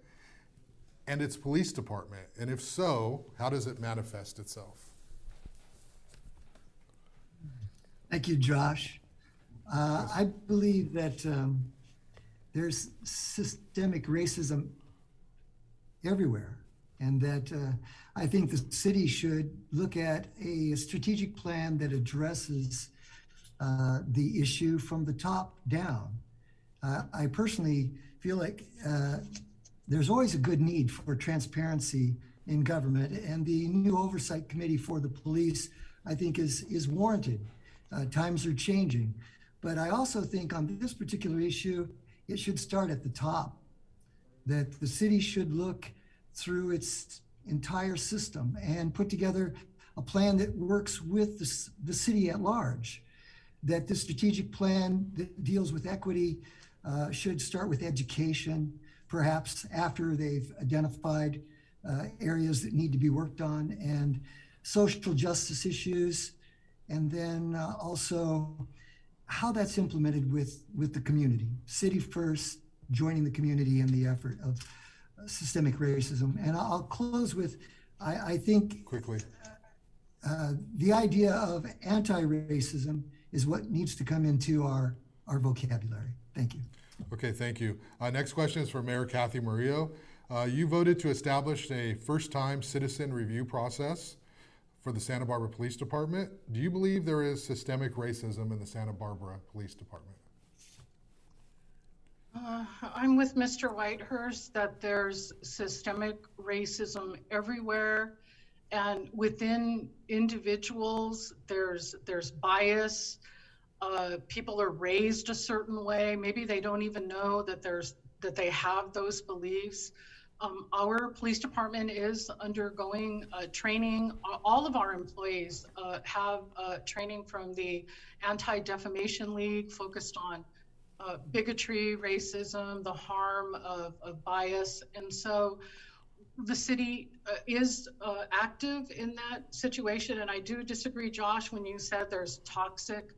and its police department? And if so, how does it manifest itself? Thank you, Josh. Uh, I believe that um, there's systemic racism everywhere, and that uh, I think the city should look at a strategic plan that addresses uh, the issue from the top down. Uh, I personally feel like uh, there's always a good need for transparency in government, and the new oversight committee for the police, I think, is is warranted. Uh, times are changing, but I also think on this particular issue, it should start at the top. That the city should look through its entire system and put together a plan that works with the, the city at large that the strategic plan that deals with equity uh, should start with education, perhaps after they've identified uh, areas that need to be worked on, and social justice issues and then uh, also how that's implemented with with the community. City first, joining the community in the effort of systemic racism. And I'll close with, I, I think Quickly. uh, the idea of anti-racism is what needs to come into our our vocabulary. Thank you. Okay, thank you. Uh, next question is for Mayor Cathy Murillo. Uh, you voted to establish a first-time citizen review process for the Santa Barbara Police Department. Do you believe there is systemic racism in the Santa Barbara Police Department? Uh, I'm with Mr. Whitehurst that there's systemic racism everywhere, and within individuals, there's there's bias. Uh, people are raised a certain way. Maybe they don't even know that there's that they have those beliefs. Um, our police department is undergoing uh, training. All of our employees uh, have uh, training from the Anti Defamation League focused on uh, bigotry, racism, the harm of, of, bias. And so the city uh, is uh, active in that situation. And I do disagree, Josh, when you said there's toxic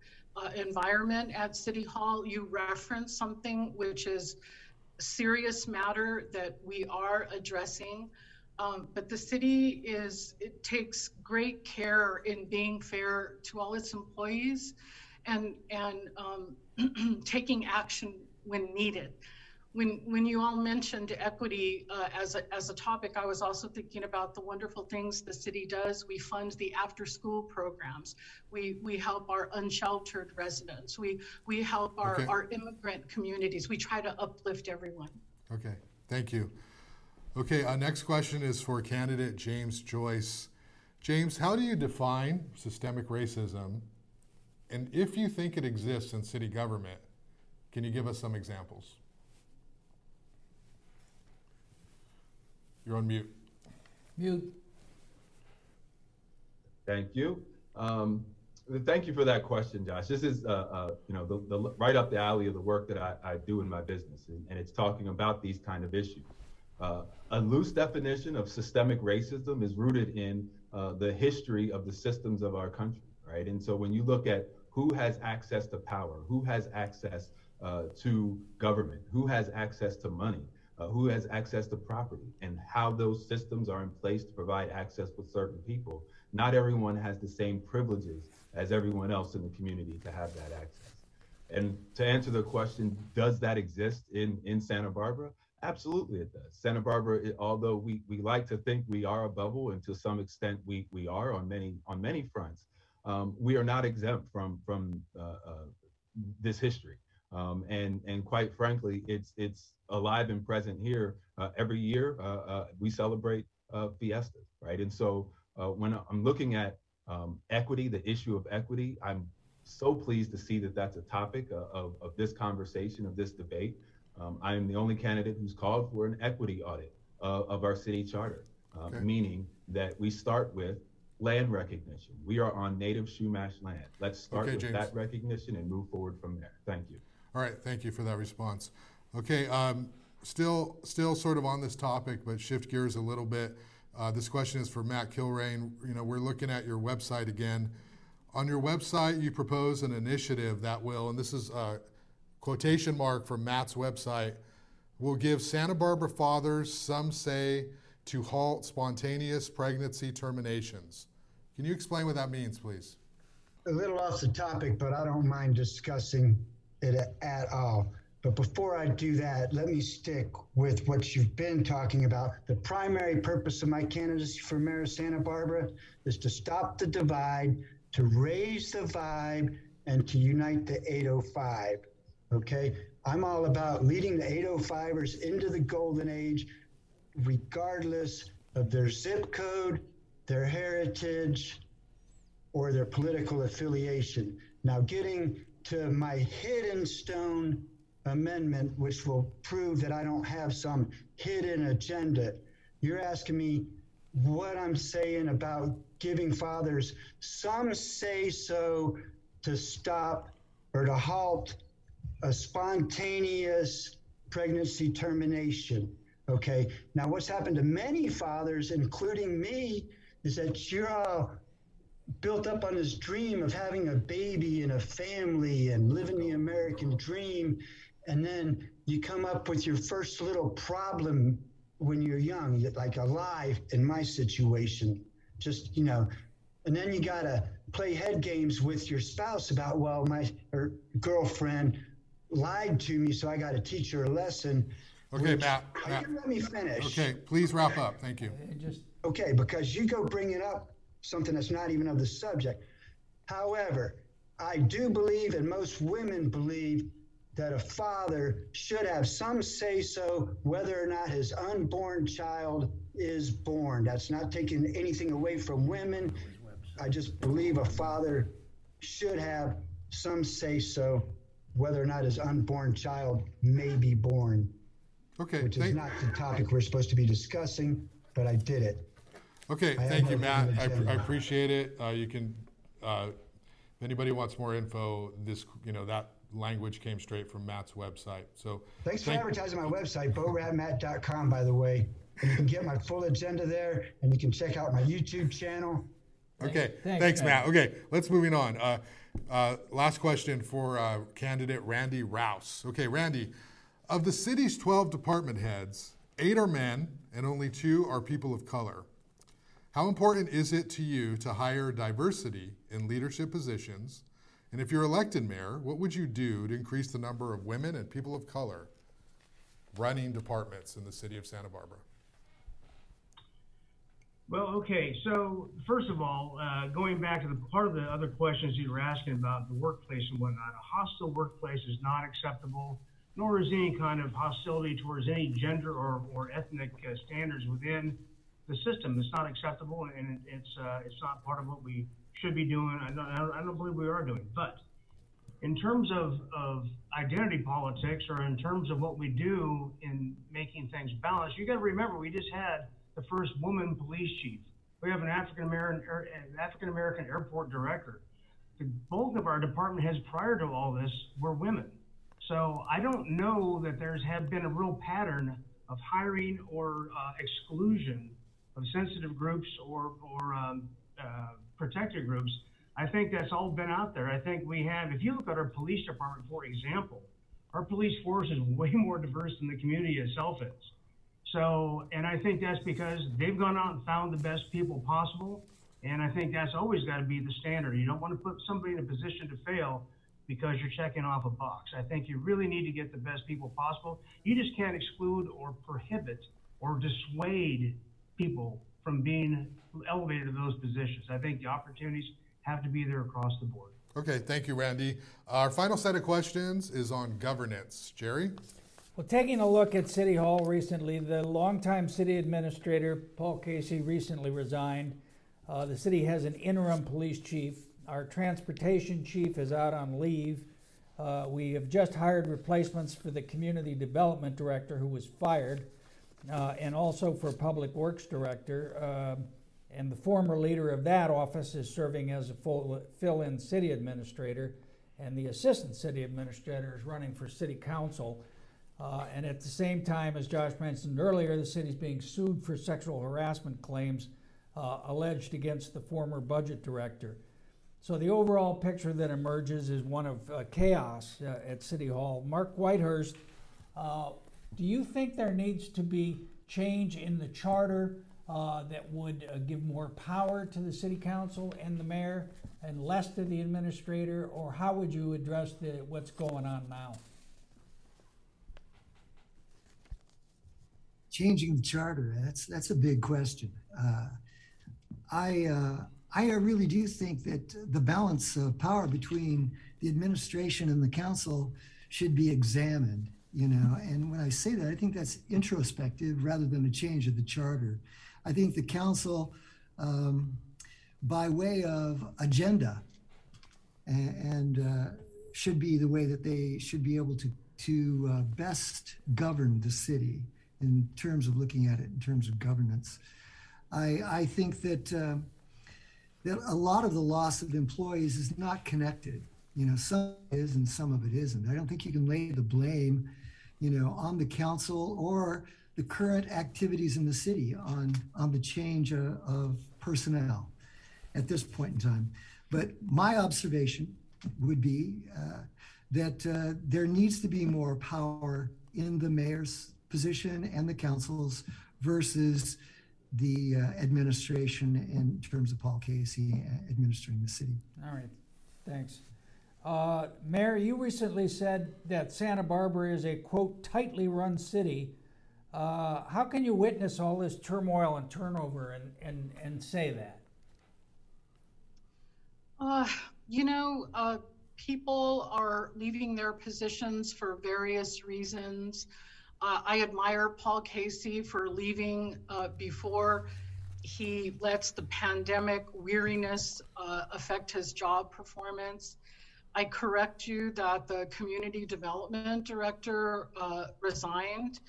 environment at City Hall. You referenced something which is serious matter that we are addressing. Um, but the city is, it takes great care in being fair to all its employees and, and um, taking action when needed when when you all mentioned equity uh, as a as a topic, I was also thinking about the wonderful things the city does. We fund the after school programs. We we help our unsheltered residents. We we help our okay. our immigrant communities. We try to uplift everyone. Okay, thank you. Okay, our next question is for candidate James Joyce. James, how do you define systemic racism? And if you think it exists in city government, can you give us some examples? You're on mute. Mute. Thank you. Um, thank you for that question, Josh. This is, uh, uh, you know, the, the, right up the alley of the work that I, I do in my business, and, and, it's talking about these kind of issues. Uh, a loose definition of systemic racism is rooted in uh, the history of the systems of our country, right? And so when you look at who has access to power, who has access uh, to government, who has access to money, uh, who has access to property and how those systems are in place to provide access with certain people. Not everyone has the same privileges as everyone else in the community to have that access. And to answer the question, does that exist in, in Santa Barbara? Absolutely it does. Santa Barbara, it, although we, we like to think we are a bubble, and to some extent we, we are on many on many fronts, um, we are not exempt from from uh, uh, this history. Um, and and quite frankly, it's it's alive and present here. Uh, every year, uh, uh, we celebrate uh, Fiesta, right? And so uh, when I'm looking at um, equity, the issue of equity, I'm so pleased to see that that's a topic of, of this conversation, of this debate. Um, I am the only candidate who's called for an equity audit of our city charter, okay. meaning that we start with land recognition. We are on native Chumash land. Let's start okay, with James. that recognition and move forward from there. Thank you. All right, thank you for that response. Okay, um, still, still sort of on this topic, but shift gears a little bit. Uh, this question is for Matt Kilrain. You know, we're looking at your website again. On your website, you propose an initiative that will, and this is a quotation mark from Matt's website, will give Santa Barbara fathers some say to halt spontaneous pregnancy terminations. Can you explain what that means, please? A little off the topic, but I don't mind discussing it at all. But before I do that, let me stick with what you've been talking about. The primary purpose of my candidacy for mayor of Santa Barbara is to stop the divide, to raise the vibe, and to unite the 805. Okay? I'm all about leading the 805ers into the golden age, regardless of their zip code, their heritage, or their political affiliation. Now, getting to my hidden stone amendment, which will prove that I don't have some hidden agenda. You're asking me what I'm saying about giving fathers some say so to stop or to halt a spontaneous pregnancy termination. Okay. Now, what's happened to many fathers, including me, is that you're all built up on his dream of having a baby and a family and living the American dream. And then you come up with your first little problem when you're young, like alive in my situation, just, you know, and then you got to play head games with your spouse about, well, my or girlfriend lied to me, so I got to teach her a lesson. Okay, which- Matt, Matt. you Let me finish. Okay, please wrap up. Thank you. Just, Okay, because you go bringing up something that's not even of the subject. However, I do believe, and most women believe, that a father should have some say so whether or not his unborn child is born. That's not taking anything away from women. I just believe a father should have some say so whether or not his unborn child may be born, Okay, which is thank, not the topic we're supposed to be discussing, but I did it. Okay, I have thank you, no Matt. hidden I, agenda. I appreciate it. Uh, you can, uh, if anybody wants more info, this, you know, that language came straight from Matt's website. So. Thanks for thank- advertising my website, boratmatt.com, by the way. And you can get my full agenda there, and you can check out my YouTube channel. Okay, Thanks, thanks, Matt. Matt. Okay, let's moving on. Uh, uh, last question for uh, candidate Randy Rowse. Okay, Randy, of the city's 12 department heads, eight are men and only two are people of color. How important is it to you to hire diversity in leadership positions? And if you're elected mayor, what would you do to increase the number of women and people of color running departments in the city of Santa Barbara? Well, okay. So first of all, uh, going back to the part of the other questions you were asking about the workplace and whatnot, a hostile workplace is not acceptable, nor is any kind of hostility towards any gender or, or ethnic uh, standards within the system. It's not acceptable, and it, it's uh, it's not part of what we should be doing. I don't, I don't- believe we are doing. But in terms of, of identity politics, or in terms of what we do in making things balanced, you got to remember we just had the first woman police chief. We have an African American African American airport director. The bulk of our department heads prior to all this were women. So I don't know that there's have been a real pattern of hiring or uh, exclusion of sensitive groups or or um, uh, protected groups. I think that's all been out there. I think we have. If you look at our police department, for example, our police force is way more diverse than the community itself is. So, and I think that's because they've gone out and found the best people possible. And I think that's always got to be the standard. You don't want to put somebody in a position to fail because you're checking off a box. I think you really need to get the best people possible. You just can't exclude or prohibit or dissuade people from being elevated to those positions. I think the opportunities have to be there across the board. Okay, thank you, Randy. Our final set of questions is on governance. Jerry? Well, taking a look at City Hall recently, the longtime city administrator, Paul Casey, recently resigned. Uh, the city has an interim police chief. Our transportation chief is out on leave. Uh, we have just hired replacements for the community development director who was fired, and also for public works director. Um and the former leader of that office is serving as a fill-in city administrator, and the assistant city administrator is running for city council. Uh, and at the same time, as Josh mentioned earlier, the city's being sued for sexual harassment claims uh, alleged against the former budget director. So the overall picture that emerges is one of uh, chaos uh, at City Hall. Mark Whitehurst, uh, do you think there needs to be change in the charter uh, that would uh, give more power to the city council and the mayor and less to the administrator, or how would you address the, what's going on now? changing the charter that's that's a big question. Uh, i uh, i really do think that the balance of power between the administration and the council should be examined you know and when i say that i think that's introspective rather than a change of the charter i think the council um, by way of agenda and, uh, should be the way that they should be able to to uh, best govern the city in terms of looking at it in terms of governance. I, I think that uh, that a lot of the loss of employees is not connected. You know, some is and some of it isn't. I don't think you can lay the blame, you know, on the council or the current activities in the city on on the change uh, of personnel. at this point in time. But my observation would be uh, that uh, there needs to be more power in the mayor's position and the council's versus the uh, administration in terms of Paul Casey administering the city. All right, thanks. Uh, Mayor, you recently said that Santa Barbara is a quote tightly run city. Uh, how can you witness all this turmoil and turnover and, and, and say that? Uh, you know, uh, people are leaving their positions for various reasons. Uh, I admire Paul Casey for leaving uh, before he lets the pandemic weariness uh, affect his job performance. I correct you that the community development director uh, resigned.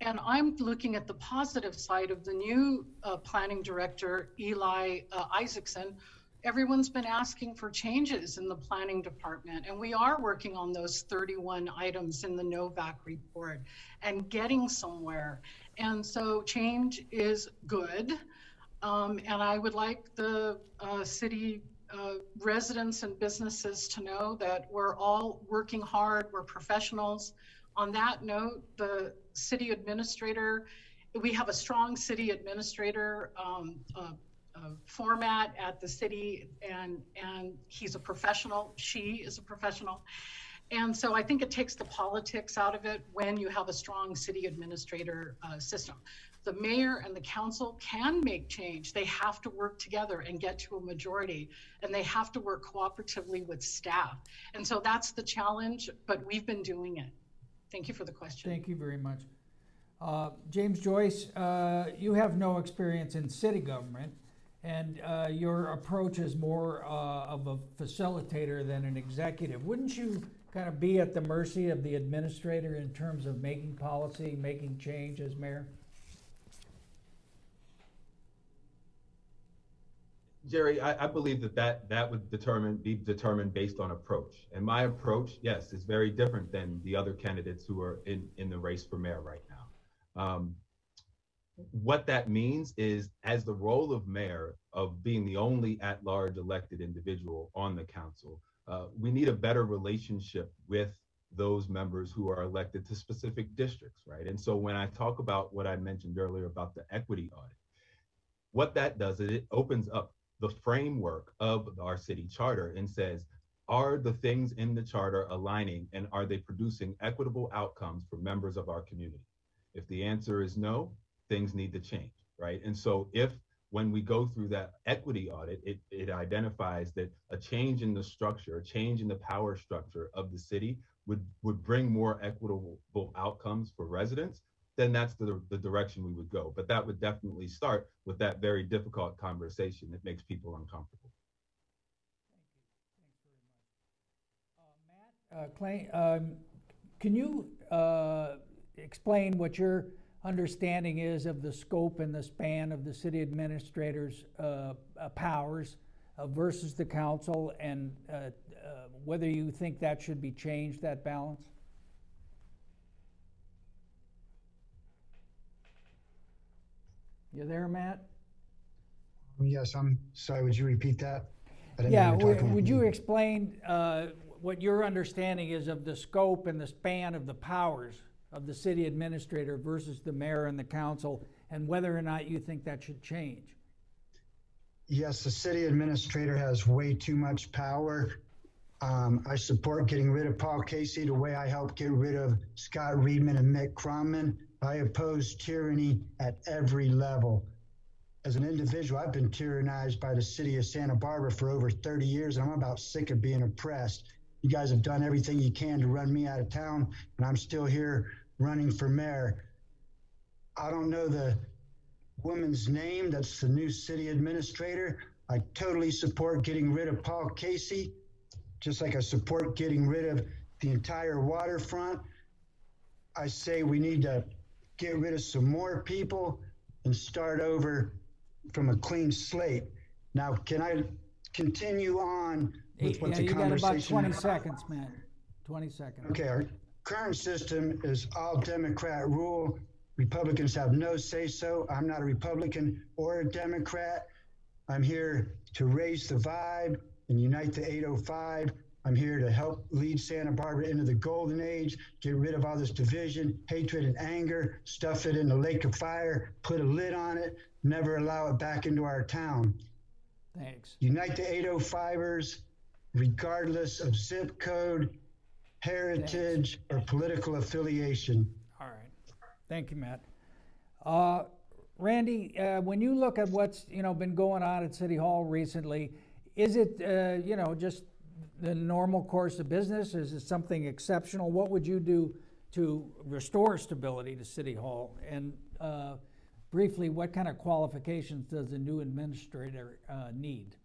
And I'm looking at the positive side of the new uh, planning director, Eli uh, Isaacson, everyone's been asking for changes in the planning department, and we are working on those 31 items in the Novak report and getting somewhere. And so change is good. Um, and I would like the uh, city uh, residents and businesses to know that we're all working hard, we're professionals. On that note, the city administrator, we have a strong city administrator. Um, uh, uh, format at the city, and and he's a professional. She is a professional, and so I think it takes the politics out of it when you have a strong city administrator uh, system. The mayor and the council can make change. They have to work together and get to a majority, and they have to work cooperatively with staff. And so that's the challenge, but we've been doing it. Thank you for the question. Thank you very much. Uh, James Joyce, uh, you have no experience in city government and uh, your approach is more uh, of a facilitator than an executive. Wouldn't you kind of be at the mercy of the administrator in terms of making policy, making change as mayor? Jerry, I, I, believe that, that that would determine be determined based on approach. And my approach, yes, is very different than the other candidates who are in, in the race for mayor right now. Um, what that means is as the role of mayor of being the only at-large elected individual on the council uh, we need a better relationship with those members who are elected to specific districts right and so when i talk about what i mentioned earlier about the equity audit what that does is it opens up the framework of our city charter and says are the things in the charter aligning and are they producing equitable outcomes for members of our community if the answer is no things need to change, right? And so if when we go through that equity audit, it, it identifies that a change in the structure, a change in the power structure of the city would, would bring more equitable outcomes for residents, then that's the, the direction we would go. But that would definitely start with that very difficult conversation that makes people uncomfortable. Thank you. Thanks very much. Uh, Matt, um, can you uh, explain what your understanding is of the scope and the span of the city administrator's uh, uh, powers uh, versus the council and uh, uh, whether you think that should be changed, that balance? You there, Matt? Yes, I'm sorry. Would you repeat that? Yeah, would, you explain uh, what your understanding is of the scope and the span of the powers of the city administrator versus the mayor and the council, and whether or not you think that should change. Yes, the city administrator has way too much power. Um, I support getting rid of Paul Casey the way I helped get rid of Scott Riedman and Mick Kronman. I oppose tyranny at every level. As an individual, I've been tyrannized by the city of Santa Barbara for over 30 years. And I'm about sick of being oppressed. You guys have done everything you can to run me out of town, and I'm still here running for mayor. I don't know the woman's name. That's the new city administrator. I totally support getting rid of Paul Casey, just like I support getting rid of the entire waterfront. I say we need to get rid of some more people and start over from a clean slate. Now, can I continue on with what yeah, the you conversation? got about 20 seconds, man. 20 seconds. Okay, our, current system is all Democrat rule. Republicans have no say so. I'm not a Republican or a Democrat. I'm here to raise the vibe and unite the 805. I'm here to help lead Santa Barbara into the golden age, get rid of all this division, hatred, and anger, stuff it in the lake of fire, put a lid on it, never allow it back into our town. Thanks. Unite the 805ers, regardless of zip code, heritage, or political affiliation. All right. Thank you, Matt. Uh, Randy, uh, when you look at what's you know been going on at City Hall recently, is it uh, you know just the normal course of business? Is it something exceptional? What would you do to restore stability to City Hall? And uh, briefly, what kind of qualifications does a new administrator uh, need?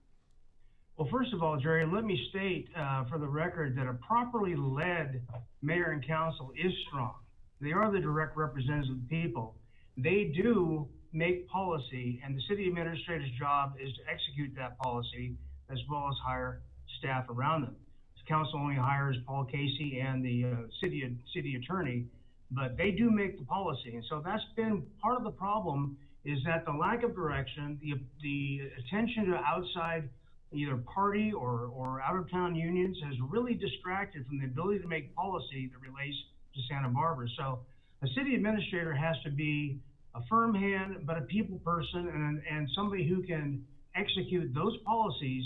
Well, first of all, Jerry, let me state uh, for the record that a properly led mayor and council is strong. They are the direct representatives of the people. They do make policy, and the city administrator's job is to execute that policy as well as hire staff around them. The council only hires Paul Casey and the uh, city city attorney, but they do make the policy, and so that's been part of the problem. Is that the lack of direction, the the attention to outside either party or, or out of town unions has really distracted from the ability to make policy that relates to Santa Barbara. So a city administrator has to be a firm hand, but a people person and, and somebody who can execute those policies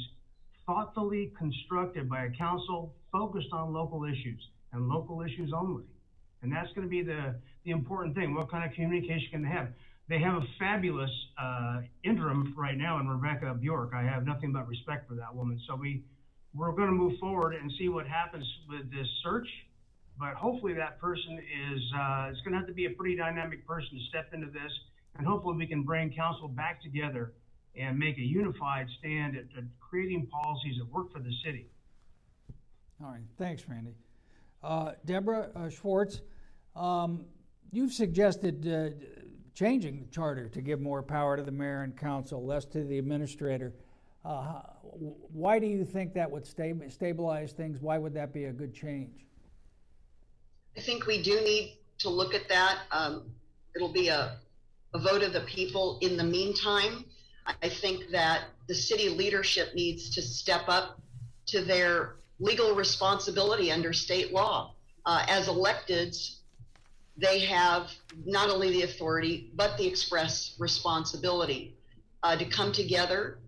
thoughtfully constructed by a council focused on local issues and local issues only. And that's going to be the, the important thing. What kind of communication can they have? They have a fabulous uh, interim right now in Rebecca Bjork. I have nothing but respect for that woman. So we, we're going to move forward and see what happens with this search. But hopefully that person is, uh, it's going to have to be a pretty dynamic person to step into this. And hopefully we can bring council back together and make a unified stand at, at creating policies that work for the city. All right, thanks, Randy. Uh, Deborah uh, Schwartz, um, you've suggested uh, changing the charter to give more power to the mayor and council, less to the administrator. Uh, why do you think that would stabilize things? Why would that be a good change? I think we do need to look at that. Um, it'll be a, a vote of the people. In the meantime, I think that the city leadership needs to step up to their legal responsibility under state law. Uh, as electeds, they have not only the authority, but the express responsibility uh, to come together,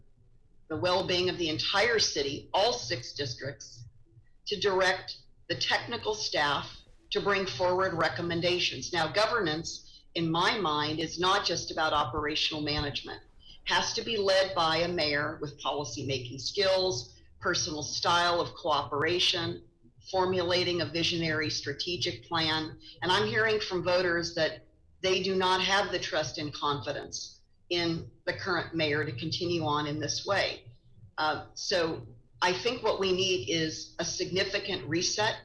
the well being of the entire city, all six districts, to direct the technical staff to bring forward recommendations. Now, governance, in my mind, is not just about operational management, has to be led by a mayor with policy-making skills, personal style of cooperation, formulating a visionary strategic plan. And I'm hearing from voters that they do not have the trust and confidence in the current mayor to continue on in this way. Uh, so I think what we need is a significant reset.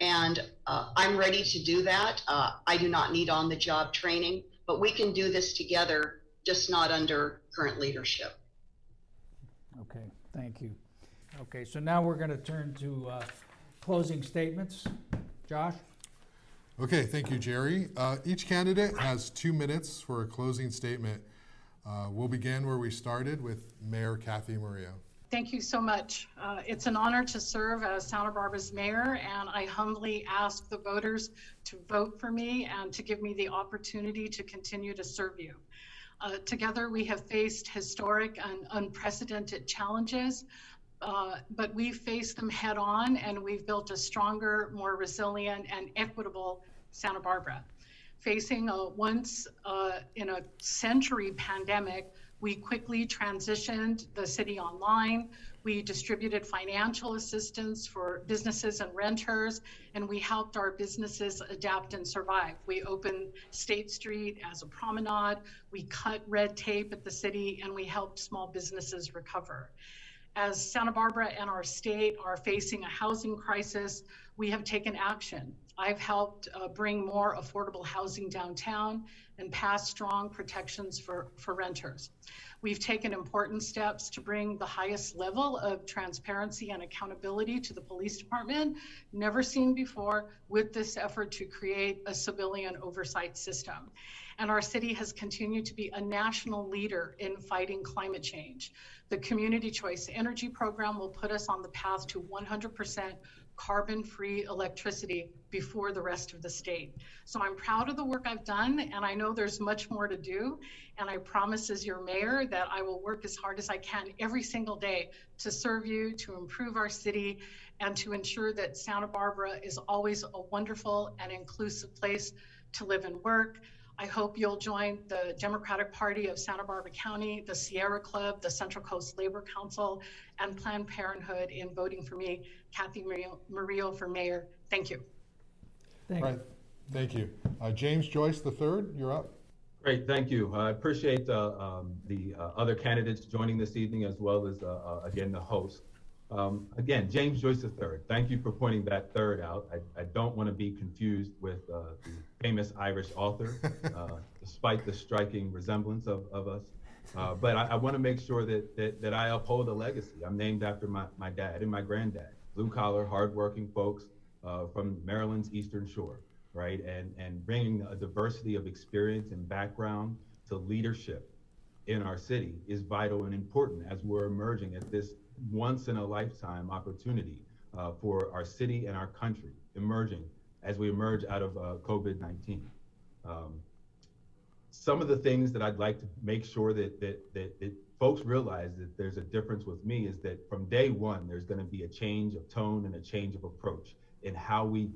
And uh, I'm ready to do that. Uh, I do not need on the job training, but we can do this together, just not under current leadership. Okay, thank you. Okay, so now we're going to turn to uh, closing statements. Josh? Okay, thank you, Jerry. Uh, each candidate has two minutes for a closing statement. Uh, we'll begin where we started with Mayor Cathy Murillo. Thank you so much. Uh, it's an honor to serve as Santa Barbara's mayor, and I humbly ask the voters to vote for me and to give me the opportunity to continue to serve you. Uh, together, we have faced historic and unprecedented challenges, uh, but we've faced them head on and we've built a stronger, more resilient, and equitable Santa Barbara. Facing a once uh, in a century pandemic, we quickly transitioned the city online. We distributed financial assistance for businesses and renters, and we helped our businesses adapt and survive. We opened State Street as a promenade, we cut red tape at the city, and we helped small businesses recover. As Santa Barbara and our state are facing a housing crisis, we have taken action. I've helped uh, bring more affordable housing downtown, and pass strong protections for, for renters. We've taken important steps to bring the highest level of transparency and accountability to the police department, never seen before, with this effort to create a civilian oversight system. And our city has continued to be a national leader in fighting climate change. The Community Choice Energy Program will put us on the path to 100% carbon free electricity before the rest of the state. So I'm proud of the work I've done, and I know there's much more to do. And I promise, as your mayor, that I will work as hard as I can every single day to serve you, to improve our city, and to ensure that Santa Barbara is always a wonderful and inclusive place to live and work. I hope you'll join the Democratic Party of Santa Barbara County, the Sierra Club, the Central Coast Labor Council, and Planned Parenthood in voting for me, Cathy Murillo, Murillo for mayor. Thank you. Thank Right, you. thank you. Uh, James Joyce the third, you're up. Great, thank you. I appreciate uh, um, the uh, other candidates joining this evening as well as, uh, uh, again, the host. Um, Again, James Joyce III, thank you for pointing that third out. I, I don't want to be confused with uh, the famous Irish author, uh, despite the striking resemblance of, of us. Uh, But I, I want to make sure that, that, that I uphold a legacy. I'm named after my, my dad and my granddad, blue collar, hardworking folks uh, from Maryland's Eastern Shore, right? And, and bringing a diversity of experience and background to leadership in our city is vital and important as we're emerging at this once in a lifetime opportunity uh, for our city and our country emerging as we emerge out of uh, COVID 19. Um, some of the things that I'd like to make sure that, that, that, that folks realize that there's a difference with me is that from day one, there's going to be a change of tone and a change of approach in how we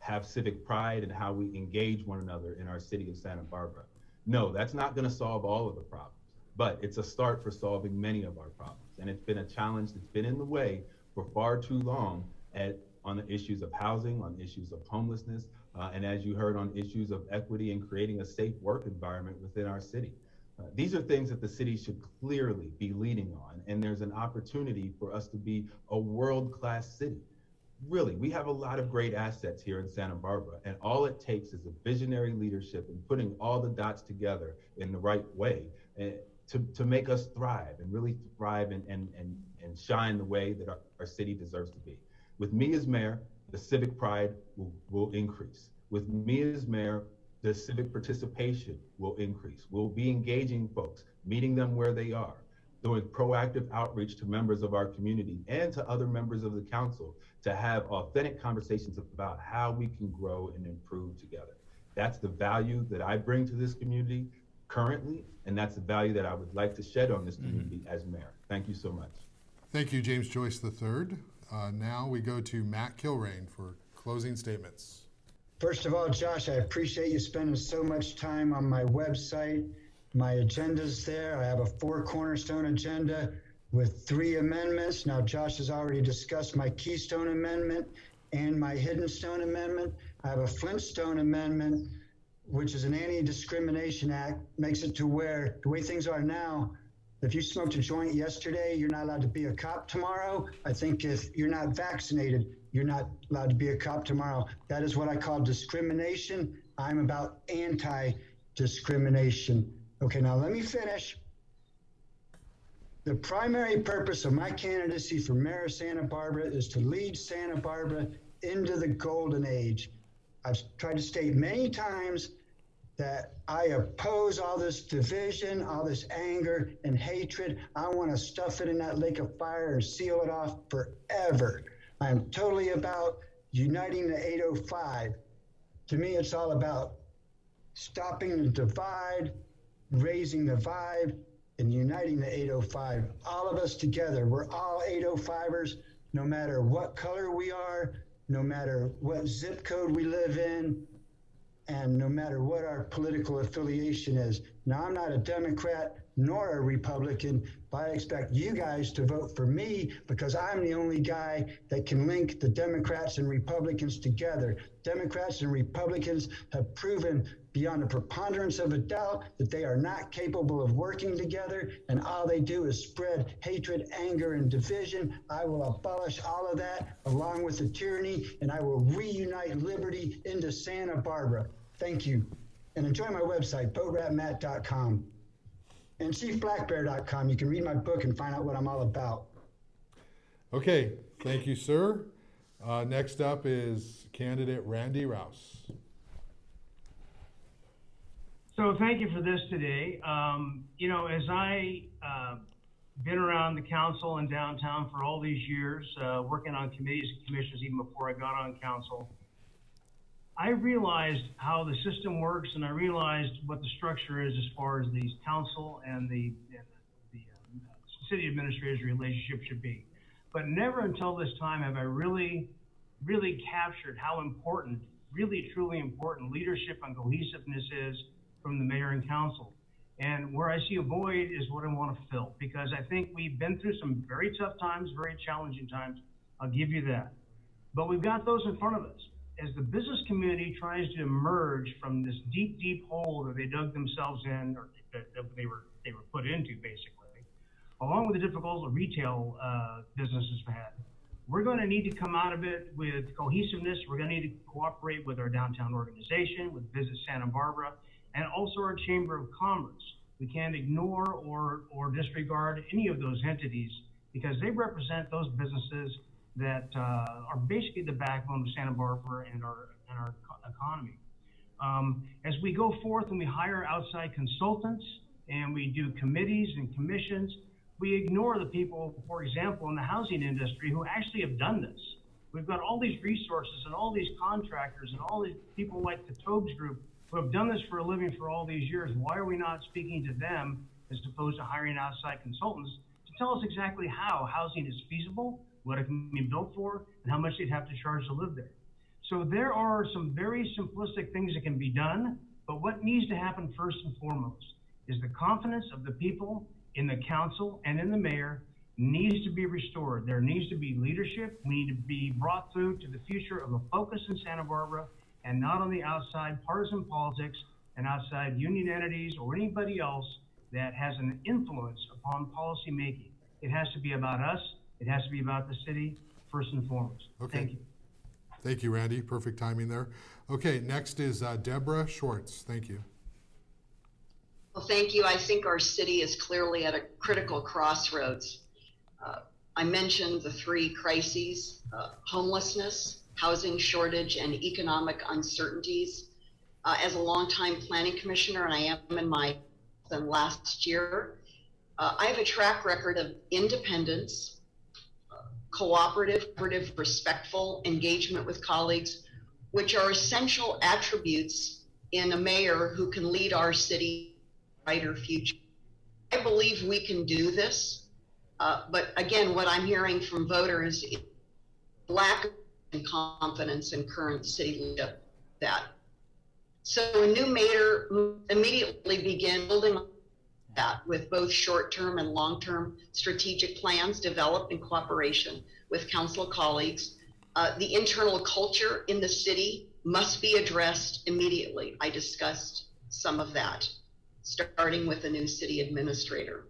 have civic pride and how we engage one another in our city of Santa Barbara. No, that's not going to solve all of the problems, but it's a start for solving many of our problems. And it's been a challenge that's been in the way for far too long at, on the issues of housing, on issues of homelessness, uh, and as you heard, on issues of equity and creating a safe work environment within our city. Uh, these are things that the city should clearly be leading on, and there's an opportunity for us to be a world-class city. Really, we have a lot of great assets here in Santa Barbara, and all it takes is a visionary leadership and putting all the dots together in the right way eh, to, to make us thrive and really thrive and, and, and, and shine the way that our, our city deserves to be. With me as mayor, the civic pride will, will increase. With me as mayor, the civic participation will increase. We'll be engaging folks, meeting them where they are, doing proactive outreach to members of our community and to other members of the council to have authentic conversations about how we can grow and improve together. That's the value that I bring to this community currently, and that's the value that I would like to shed on this community as mayor. Thank you so much. Thank you, James Joyce the third. Uh, now we go to Matt Kilrain for closing statements. First of all, Josh, I appreciate you spending so much time on my website. My agenda's there. I have a four cornerstone agenda with three amendments. Now, Josh has already discussed my Keystone Amendment and my Hidden Stone Amendment. I have a Flintstone Amendment, which is an anti discrimination act, makes it to where the way things are now, if you smoked a joint yesterday, you're not allowed to be a cop tomorrow. I think if you're not vaccinated, you're not allowed to be a cop tomorrow. That is what I call discrimination. I'm about anti discrimination. Okay, now let me finish. The primary purpose of my candidacy for mayor of Santa Barbara is to lead Santa Barbara into the golden age. I've tried to state many times that I oppose all this division, all this anger and hatred. I want to stuff it in that lake of fire and seal it off forever. I am totally about uniting the 805. To me, it's all about stopping the divide, raising the vibe, and uniting the 805. All of us together. We're all 805ers, no matter what color we are, no matter what zip code we live in, and no matter what our political affiliation is. Now, I'm not a Democrat nor a Republican, but I expect you guys to vote for me because I'm the only guy that can link the Democrats and Republicans together. Democrats and Republicans have proven beyond a preponderance of a doubt that they are not capable of working together, and all they do is spread hatred, anger, and division. I will abolish all of that along with the tyranny, and I will reunite liberty into Santa Barbara. Thank you. And enjoy my website, boatratmatt.com. And chiefblackbear.com. You can read my book and find out what I'm all about. Okay, thank you, sir. Uh, next up is candidate Randy Rowse. So thank you for this today. Um, you know, as I uh, been around the council and downtown for all these years, uh, working on committees and commissions even before I got on council, I realized how the system works and I realized what the structure is as far as the council and the, and the uh, city administrator's relationship should be. But never until this time have I really, really captured how important, really truly important leadership and cohesiveness is from the mayor and council. And where I see a void is what I want to fill because I think we've been through some very tough times, very challenging times. I'll give you that. But we've got those in front of us. As the business community tries to emerge from this deep, deep hole that they dug themselves in, or that they were they were put into, basically, along with the difficult retail uh, businesses have had, we're going to need to come out of it with cohesiveness. We're going to need to cooperate with our downtown organization, with Visit Santa Barbara, and also our Chamber of Commerce. We can't ignore or, or disregard any of those entities because they represent those businesses that uh, are basically the backbone of Santa Barbara and our, and our economy. Um, as we go forth and we hire outside consultants and we do committees and commissions, we ignore the people, for example, in the housing industry who actually have done this. We've got all these resources and all these contractors and all these people like the Towbes Group who have done this for a living for all these years. Why are we not speaking to them as opposed to hiring outside consultants to tell us exactly how housing is feasible, what it can be built for, and how much they'd have to charge to live there? So there are some very simplistic things that can be done, but what needs to happen first and foremost is the confidence of the people in the council and in the mayor needs to be restored. There needs to be leadership. We need to be brought through to the future of a focus in Santa Barbara and not on the outside partisan politics and outside union entities or anybody else that has an influence upon policy making. It has to be about us. It has to be about the city first and foremost. Okay. Thank you. Thank you, Randy. Perfect timing there. Okay, next is uh, Deborah Schwartz. Thank you. Well, thank you. I think our city is clearly at a critical crossroads. Uh, I mentioned the three crises uh, homelessness, housing shortage, and economic uncertainties. Uh, as a longtime planning commissioner, and I am in my than last year, uh, I have a track record of independence, cooperative, respectful engagement with colleagues, which are essential attributes in a mayor who can lead our city brighter future. I believe we can do this, uh, but again, what I'm hearing from voters is lack of confidence in current city leadership. That so a new mayor immediately began building that with both short-term and long-term strategic plans developed in cooperation with council colleagues. Uh, the internal culture in the city must be addressed immediately. I discussed some of that starting with a new city administrator.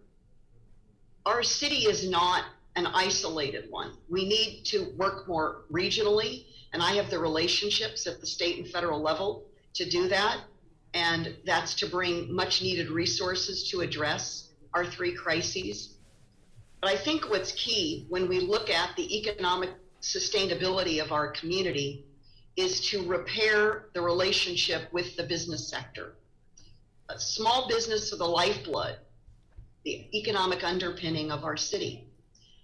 Our city is not an isolated one. We need to work more regionally, and I have the relationships at the state and federal level to do that. And that's to bring much needed resources to address our three crises. But I think what's key when we look at the economic sustainability of our community is to repair the relationship with the business sector A small business are the lifeblood, the economic underpinning of our city.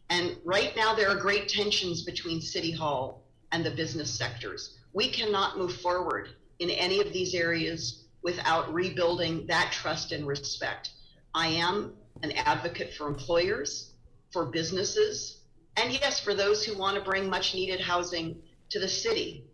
And right now, there are great tensions between City Hall and the business sectors. We cannot move forward in any of these areas without rebuilding that trust and respect. I am an advocate for employers, for businesses, and yes, for those who want to bring much needed housing to the city.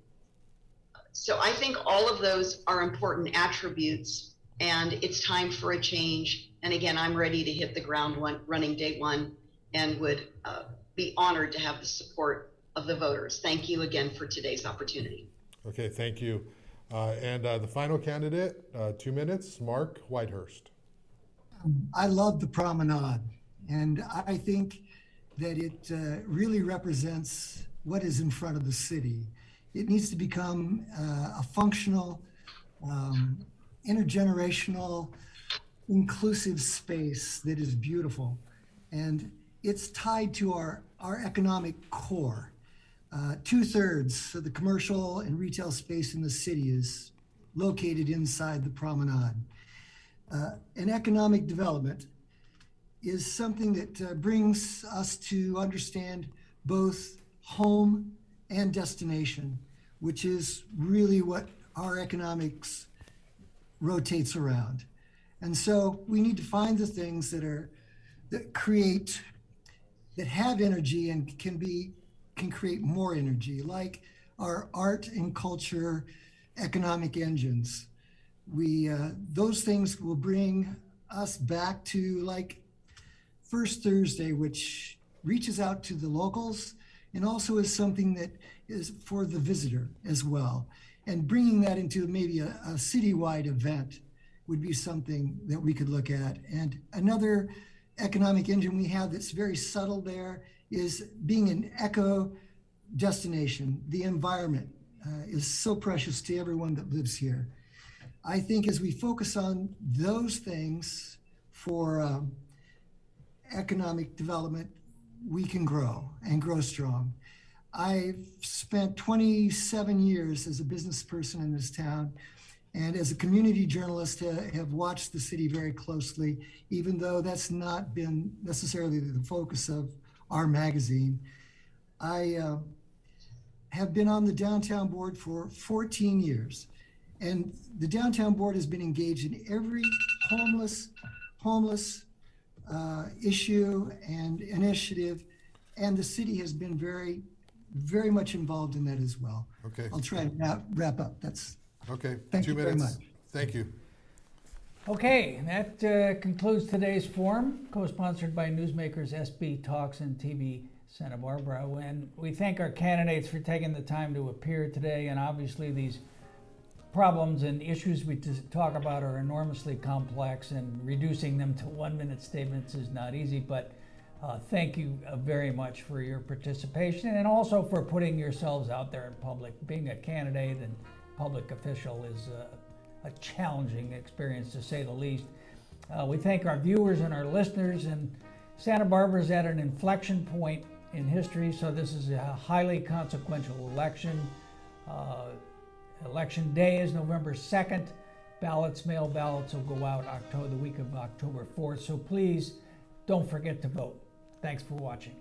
So I think all of those are important attributes and it's time for a change. And again, I'm ready to hit the ground one, running day one and would uh, be honored to have the support of the voters. Thank you again for today's opportunity. Okay, thank you. Uh, and uh, the final candidate, uh, two minutes, Mark Whitehurst. Um, I love the promenade, and I think that it really represents what is in front of the city. It needs to become a functional um, intergenerational, inclusive space that is beautiful. And it's tied to our, our economic core. Uh, Two thirds of the commercial and retail space in the city is located inside the promenade. Uh, and economic development is something that uh, brings us to understand both home and destination, which is really what our economics rotates around. And so we need to find the things that are that create that have energy and can be can create more energy, like our art and culture economic engines. We uh, those things will bring us back to like First Thursday, which reaches out to the locals and also is something that is for the visitor as well. And bringing that into maybe a, a citywide event would be something that we could look at. And another economic engine we have that's very subtle there is being an eco destination. The environment uh, is so precious to everyone that lives here. I think as we focus on those things for um, economic development, we can grow and grow strong. I've spent 27 years as a business person in this town and as a community journalist uh, have watched the city very closely, even though that's not been necessarily the focus of our magazine. I uh, have been on the downtown board for 14 years, and the downtown board has been engaged in every homeless, homeless uh, issue and initiative, and the city has been very, very much involved in that as well. Okay. I'll try to wrap, wrap up. That's Okay, Thank two you very much. Thank you. Okay, that uh, concludes today's forum, co-sponsored by Newsmakers SB Talks and TV Santa Barbara. And we thank our candidates for taking the time to appear today. And obviously, these problems and issues we talk about are enormously complex, and reducing them to one-minute statements is not easy. But uh, thank you uh, very much for your participation, and also for putting yourselves out there in public. Being a candidate and public official is uh, a challenging experience to say the least. Uh, we thank our viewers and our listeners, and Santa Barbara is at an inflection point in history, so this is a highly consequential election. Uh, election day is November 2nd. Ballots, mail ballots will go out October, the week of October 4th, so please don't forget to vote. Thanks for watching.